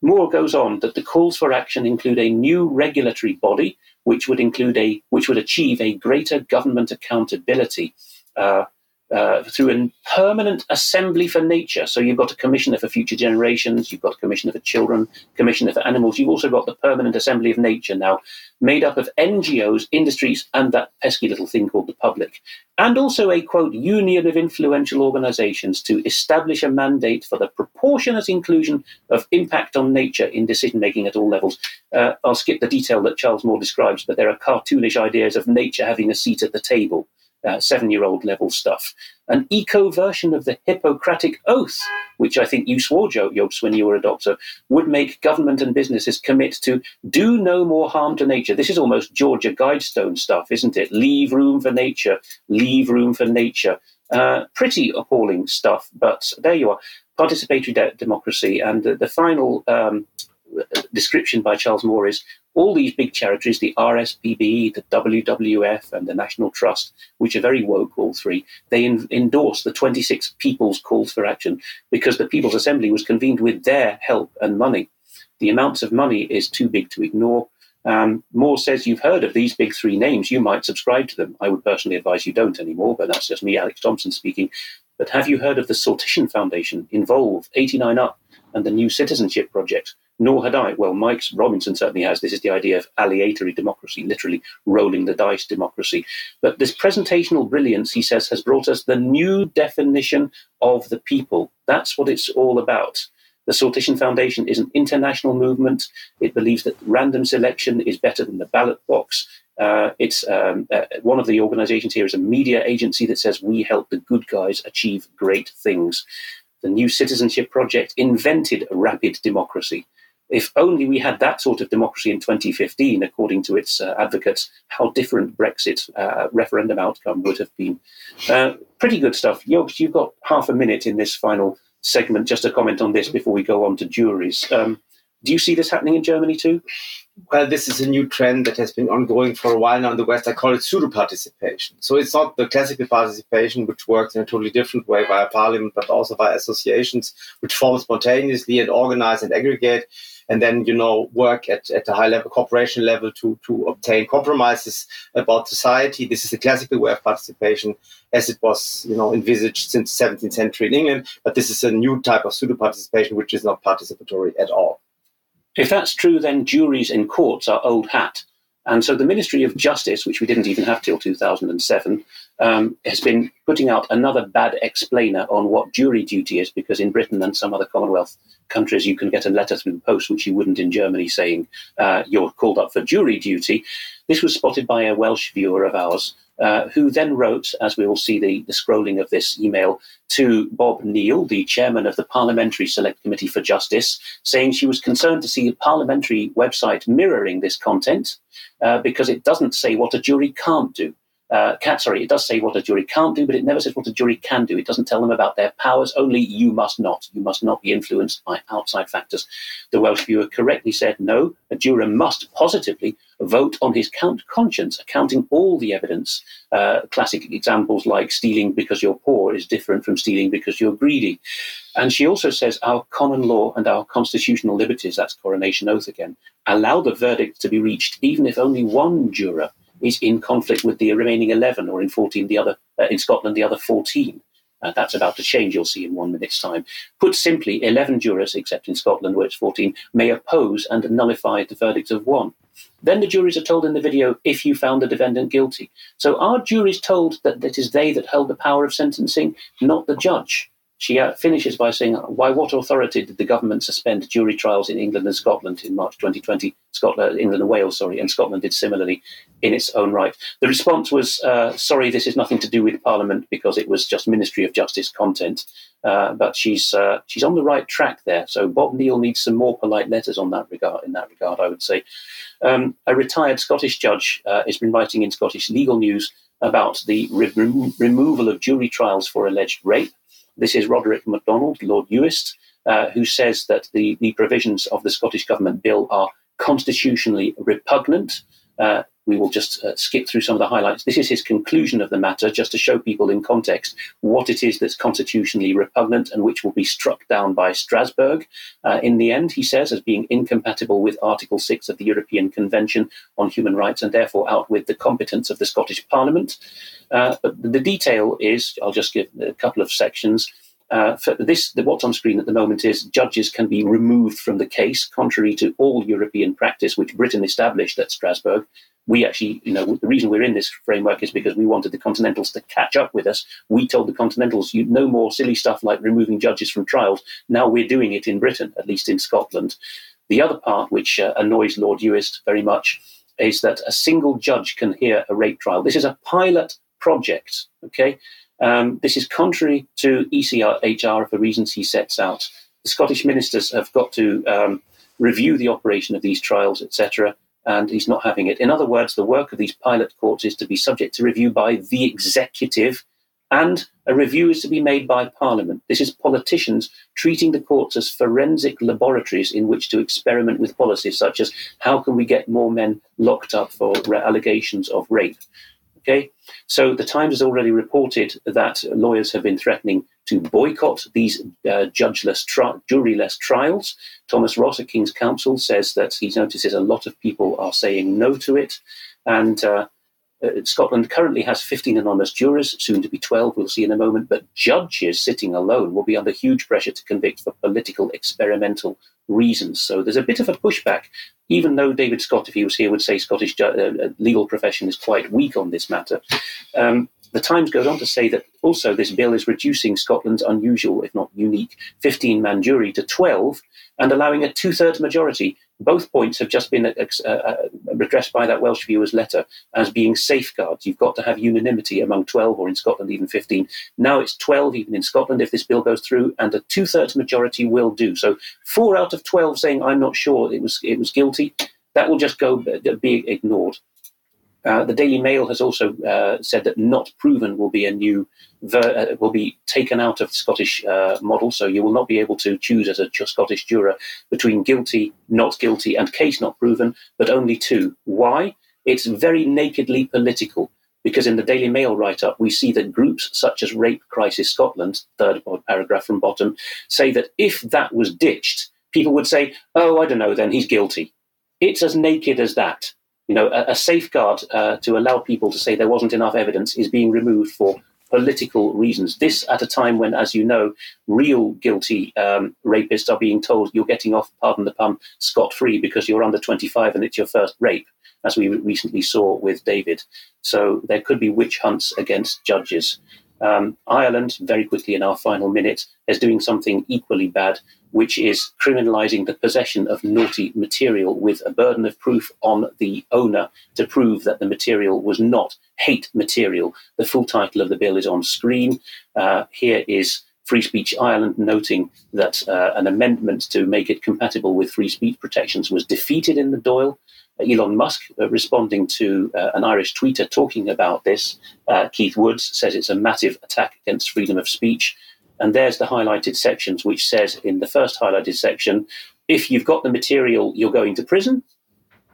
B: Moore goes on that the calls for action include a new regulatory body, which would include a which would achieve a greater government accountability. Uh, uh, through a permanent assembly for nature. So you've got a commissioner for future generations, you've got a commissioner for children, commissioner for animals. You've also got the permanent assembly of nature now, made up of NGOs, industries, and that pesky little thing called the public. And also a quote union of influential organizations to establish a mandate for the proportionate inclusion of impact on nature in decision making at all levels. Uh, I'll skip the detail that Charles Moore describes, but there are cartoonish ideas of nature having a seat at the table uh, seven year old level stuff. An eco version of the Hippocratic Oath, which I think you swore, Jobst, when you were a doctor, would make government and businesses commit to do no more harm to nature. This is almost Georgia Guidestone stuff, isn't it? Leave room for nature, leave room for nature. Uh, pretty appalling stuff, but there you are. Participatory de- democracy. And the, the final um, description by Charles Moore is all these big charities, the RSPB, the WWF, and the National Trust, which are very woke, all three, they in- endorse the 26 People's Calls for Action because the People's Assembly was convened with their help and money. The amounts of money is too big to ignore. Um, Moore says you've heard of these big three names. You might subscribe to them. I would personally advise you don't anymore, but that's just me, Alex Thomson, speaking. But have you heard of the Sortition Foundation, Involve, 89 Up, and the New Citizenship Project? nor had I. Well, Mike Robinson certainly has. This is the idea of aleatory democracy, literally rolling the dice democracy. But this presentational brilliance, he says, has brought us the new definition of the people. That's what it's all about. The Sortition Foundation is an international movement. It believes that random selection is better than the ballot box. Uh, it's um, uh, one of the organizations here is a media agency that says we help the good guys achieve great things. The New Citizenship Project invented rapid democracy. If only we had that sort of democracy in 2015, according to its uh, advocates, how different Brexit uh, referendum outcome would have been. Uh, pretty good stuff. Jobst, you've got half a minute in this final segment just to comment on this before we go on to juries. Um, do you see this happening in Germany too?
E: Well, this is a new trend that has been ongoing for a while now in the West. I call it pseudo participation. So it's not the classical participation, which works in a totally different way via parliament, but also via associations, which form spontaneously and organize and aggregate and then you know work at, at a high level corporation level to to obtain compromises about society this is the classical way of participation as it was you know envisaged since 17th century in england but this is a new type of pseudo participation which is not participatory at all
B: if that's true then juries in courts are old hat and so the Ministry of Justice, which we didn't even have till 2007, um, has been putting out another bad explainer on what jury duty is, because in Britain and some other Commonwealth countries, you can get a letter through the post, which you wouldn't in Germany, saying uh, you're called up for jury duty. This was spotted by a Welsh viewer of ours uh, who then wrote, as we will see the, the scrolling of this email, to Bob Neill, the chairman of the Parliamentary Select Committee for Justice, saying she was concerned to see a parliamentary website mirroring this content uh, because it doesn't say what a jury can't do uh, can, sorry, it does say what a jury can't do, but it never says what a jury can do. It doesn't tell them about their powers, only you must not. You must not be influenced by outside factors. The Welsh viewer correctly said no, a juror must positively vote on his count conscience, accounting all the evidence. Uh, classic examples like stealing because you're poor is different from stealing because you're greedy. And she also says our common law and our constitutional liberties, that's coronation oath again, allow the verdict to be reached even if only one juror is in conflict with the remaining 11, or in 14, the other, uh, in Scotland, the other 14. Uh, that's about to change, you'll see in one minute's time. Put simply, 11 jurors, except in Scotland where it's 14, may oppose and nullify the verdict of one. Then the juries are told in the video if you found the defendant guilty. So are juries told that it is they that hold the power of sentencing, not the judge? She uh, finishes by saying, "By what authority did the government suspend jury trials in England and Scotland in March 2020? Scotland, England and Wales, sorry, and Scotland did similarly in its own right." The response was, uh, "Sorry, this is nothing to do with Parliament because it was just Ministry of Justice content." Uh, but she's uh, she's on the right track there. So Bob Neill needs some more polite letters on that regard. In that regard, I would say, um, a retired Scottish judge uh, has been writing in Scottish legal news about the re- removal of jury trials for alleged rape. This is Roderick MacDonald, Lord Uist, uh, who says that the, the provisions of the Scottish Government bill are constitutionally repugnant. Uh, we will just uh, skip through some of the highlights. This is his conclusion of the matter, just to show people in context what it is that's constitutionally repugnant and which will be struck down by Strasbourg. Uh, in the end, he says, as being incompatible with Article 6 of the European Convention on Human Rights and therefore out with the competence of the Scottish Parliament. Uh, but the detail is, I'll just give a couple of sections. Uh, this, the, what's on screen at the moment is judges can be removed from the case, contrary to all European practice, which Britain established at Strasbourg we actually, you know, the reason we're in this framework is because we wanted the Continentals to catch up with us. We told the Continentals, you no more silly stuff like removing judges from trials. Now we're doing it in Britain, at least in Scotland. The other part, which uh, annoys Lord Uist very much, is that a single judge can hear a rape trial. This is a pilot project, okay? Um, this is contrary to ECHR for reasons he sets out. The Scottish ministers have got to um, review the operation of these trials, etc and he's not having it. In other words, the work of these pilot courts is to be subject to review by the executive, and a review is to be made by Parliament. This is politicians treating the courts as forensic laboratories in which to experiment with policies such as how can we get more men locked up for allegations of rape. Okay, so the Times has already reported that lawyers have been threatening to boycott these uh, judgeless, tri- juryless trials. Thomas Ross at King's Counsel says that he notices a lot of people are saying no to it, and uh, uh, Scotland currently has 15 anonymous jurors, soon to be 12, we'll see in a moment, but judges sitting alone will be under huge pressure to convict for political experimental reasons. So there's a bit of a pushback, even though David Scott, if he was here, would say Scottish uh, uh, legal profession is quite weak on this matter. Um, the Times goes on to say that also this bill is reducing Scotland's unusual, if not unique, 15 man jury to 12 and allowing a two thirds majority. Both points have just been uh, uh, uh, redressed by that Welsh viewer's letter as being safeguards. You've got to have unanimity among 12, or in Scotland, even 15. Now it's 12, even in Scotland, if this bill goes through, and a two thirds majority will do. So four out of 12 saying, I'm not sure it was, it was guilty, that will just go uh, be ignored. Uh, the Daily Mail has also uh, said that not proven will be a new ver- uh, will be taken out of the Scottish uh, model, so you will not be able to choose as a Scottish juror between guilty, not guilty, and case not proven, but only two. Why? It's very nakedly political. Because in the Daily Mail write up, we see that groups such as Rape Crisis Scotland, third paragraph from bottom, say that if that was ditched, people would say, oh, I don't know, then he's guilty. It's as naked as that you know, a, a safeguard uh, to allow people to say there wasn't enough evidence is being removed for political reasons. This at a time when, as you know, real guilty um, rapists are being told you're getting off, pardon the pun, scot free because you're under 25 and it's your first rape, as we recently saw with David. So there could be witch hunts against judges. Um, Ireland, very quickly in our final minute, is doing something equally bad, which is criminalizing the possession of naughty material with a burden of proof on the owner to prove that the material was not hate material. The full title of the bill is on screen. Uh, here is Free Speech Ireland noting that uh, an amendment to make it compatible with free speech protections was defeated in the Dáil. Elon Musk, uh, responding to uh, an Irish tweeter talking about this, uh, Keith Woods says it's a massive attack against freedom of speech. And there's the highlighted sections, which says in the first highlighted section, if you've got the material, you're going to prison,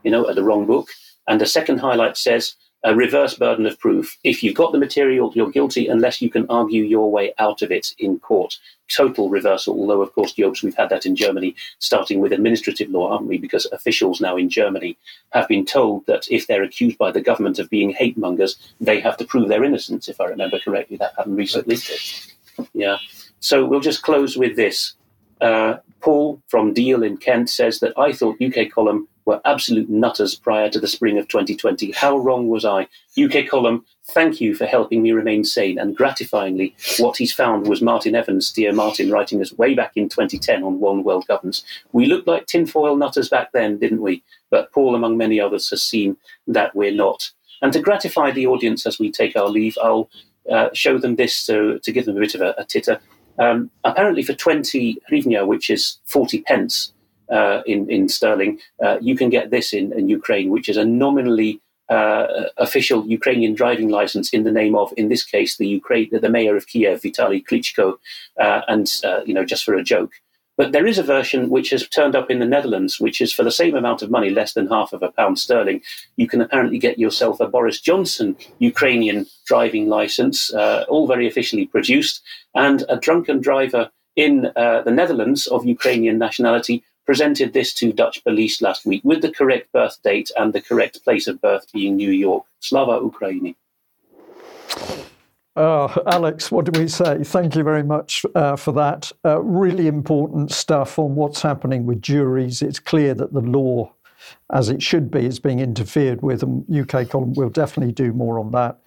B: you know, at the wrong book. And the second highlight says, a reverse burden of proof. If you've got the material, you're guilty unless you can argue your way out of it in court. Total reversal, although, of course, Jobst, we've had that in Germany, starting with administrative law, haven't we? Because officials now in Germany have been told that if they're accused by the government of being hate mongers, they have to prove their innocence, if I remember correctly. That happened recently. Yeah. So we'll just close with this. Uh, Paul from Deal in Kent says that I thought UK column were absolute nutters prior to the spring of 2020. How wrong was I? UK column, thank you for helping me remain sane. And gratifyingly, what he's found was Martin Evans, dear Martin, writing us way back in 2010 on One World Governs. We looked like tinfoil nutters back then, didn't we? But Paul, among many others, has seen that we're not. And to gratify the audience as we take our leave, I'll uh, show them this to, to give them a bit of a, a titter. Um, apparently, for 20 hryvnia, which is 40 pence uh, in, in sterling, uh, you can get this in, in, Ukraine, which is a nominally uh, official Ukrainian driving license in the name of, in this case, the Ukraine, the mayor of Kiev, Vitaly Klitschko, uh, and uh, you know, just for a joke. But there is a version which has turned up in the Netherlands, which is for the same amount of money, less than half of a pound sterling. You can apparently get yourself a Boris Johnson Ukrainian driving license, uh, all very officially produced, and a drunken driver in uh, the Netherlands of Ukrainian nationality presented this to Dutch police last week with the correct birth date and the correct place of birth being New York. Slava Ukraini.
A: Uh, Alex, what do we say? Thank you very much uh, for that. Uh, really important stuff on what's happening with juries. It's clear that the law, as it should be, is being interfered with, and UK column will definitely do more on that.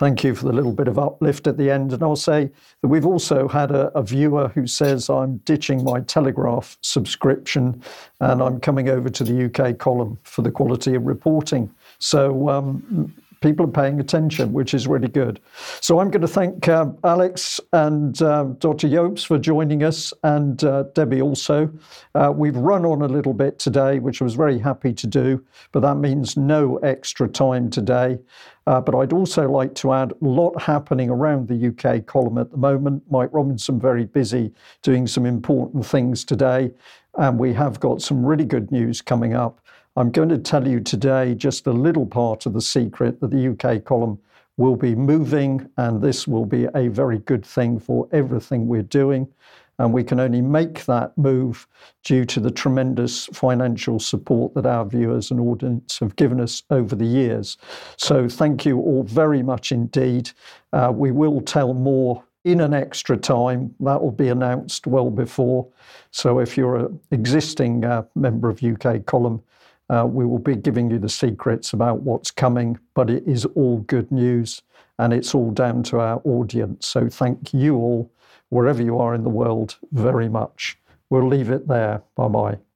A: Thank you for the little bit of uplift at the end. And I'll say that we've also had a, a viewer who says, I'm ditching my Telegraph subscription and I'm coming over to the UK column for the quality of reporting. So um, people are paying attention, which is really good. So I'm going to thank uh, Alex and uh, Dr. Jobst for joining us, and uh, Debi also. Uh, we've run on a little bit today, which I was very happy to do, but that means no extra time today. Uh, but I'd also like to add a lot happening around the UK column at the moment. Mike Robinson very busy doing some important things today, and we have got some really good news coming up. I'm going to tell you today just a little part of the secret that the UK column will be moving, and this will be a very good thing for everything we're doing. And we can only make that move due to the tremendous financial support that our viewers and audience have given us over the years. So, thank you all very much indeed. Uh, we will tell more in an extra time. That will be announced well before. So, if you're an existing uh, member of UK Column, Uh, we will be giving you the secrets about what's coming, but it is all good news and it's all down to our audience. So thank you all, wherever you are in the world, very much. We'll leave it there. Bye bye.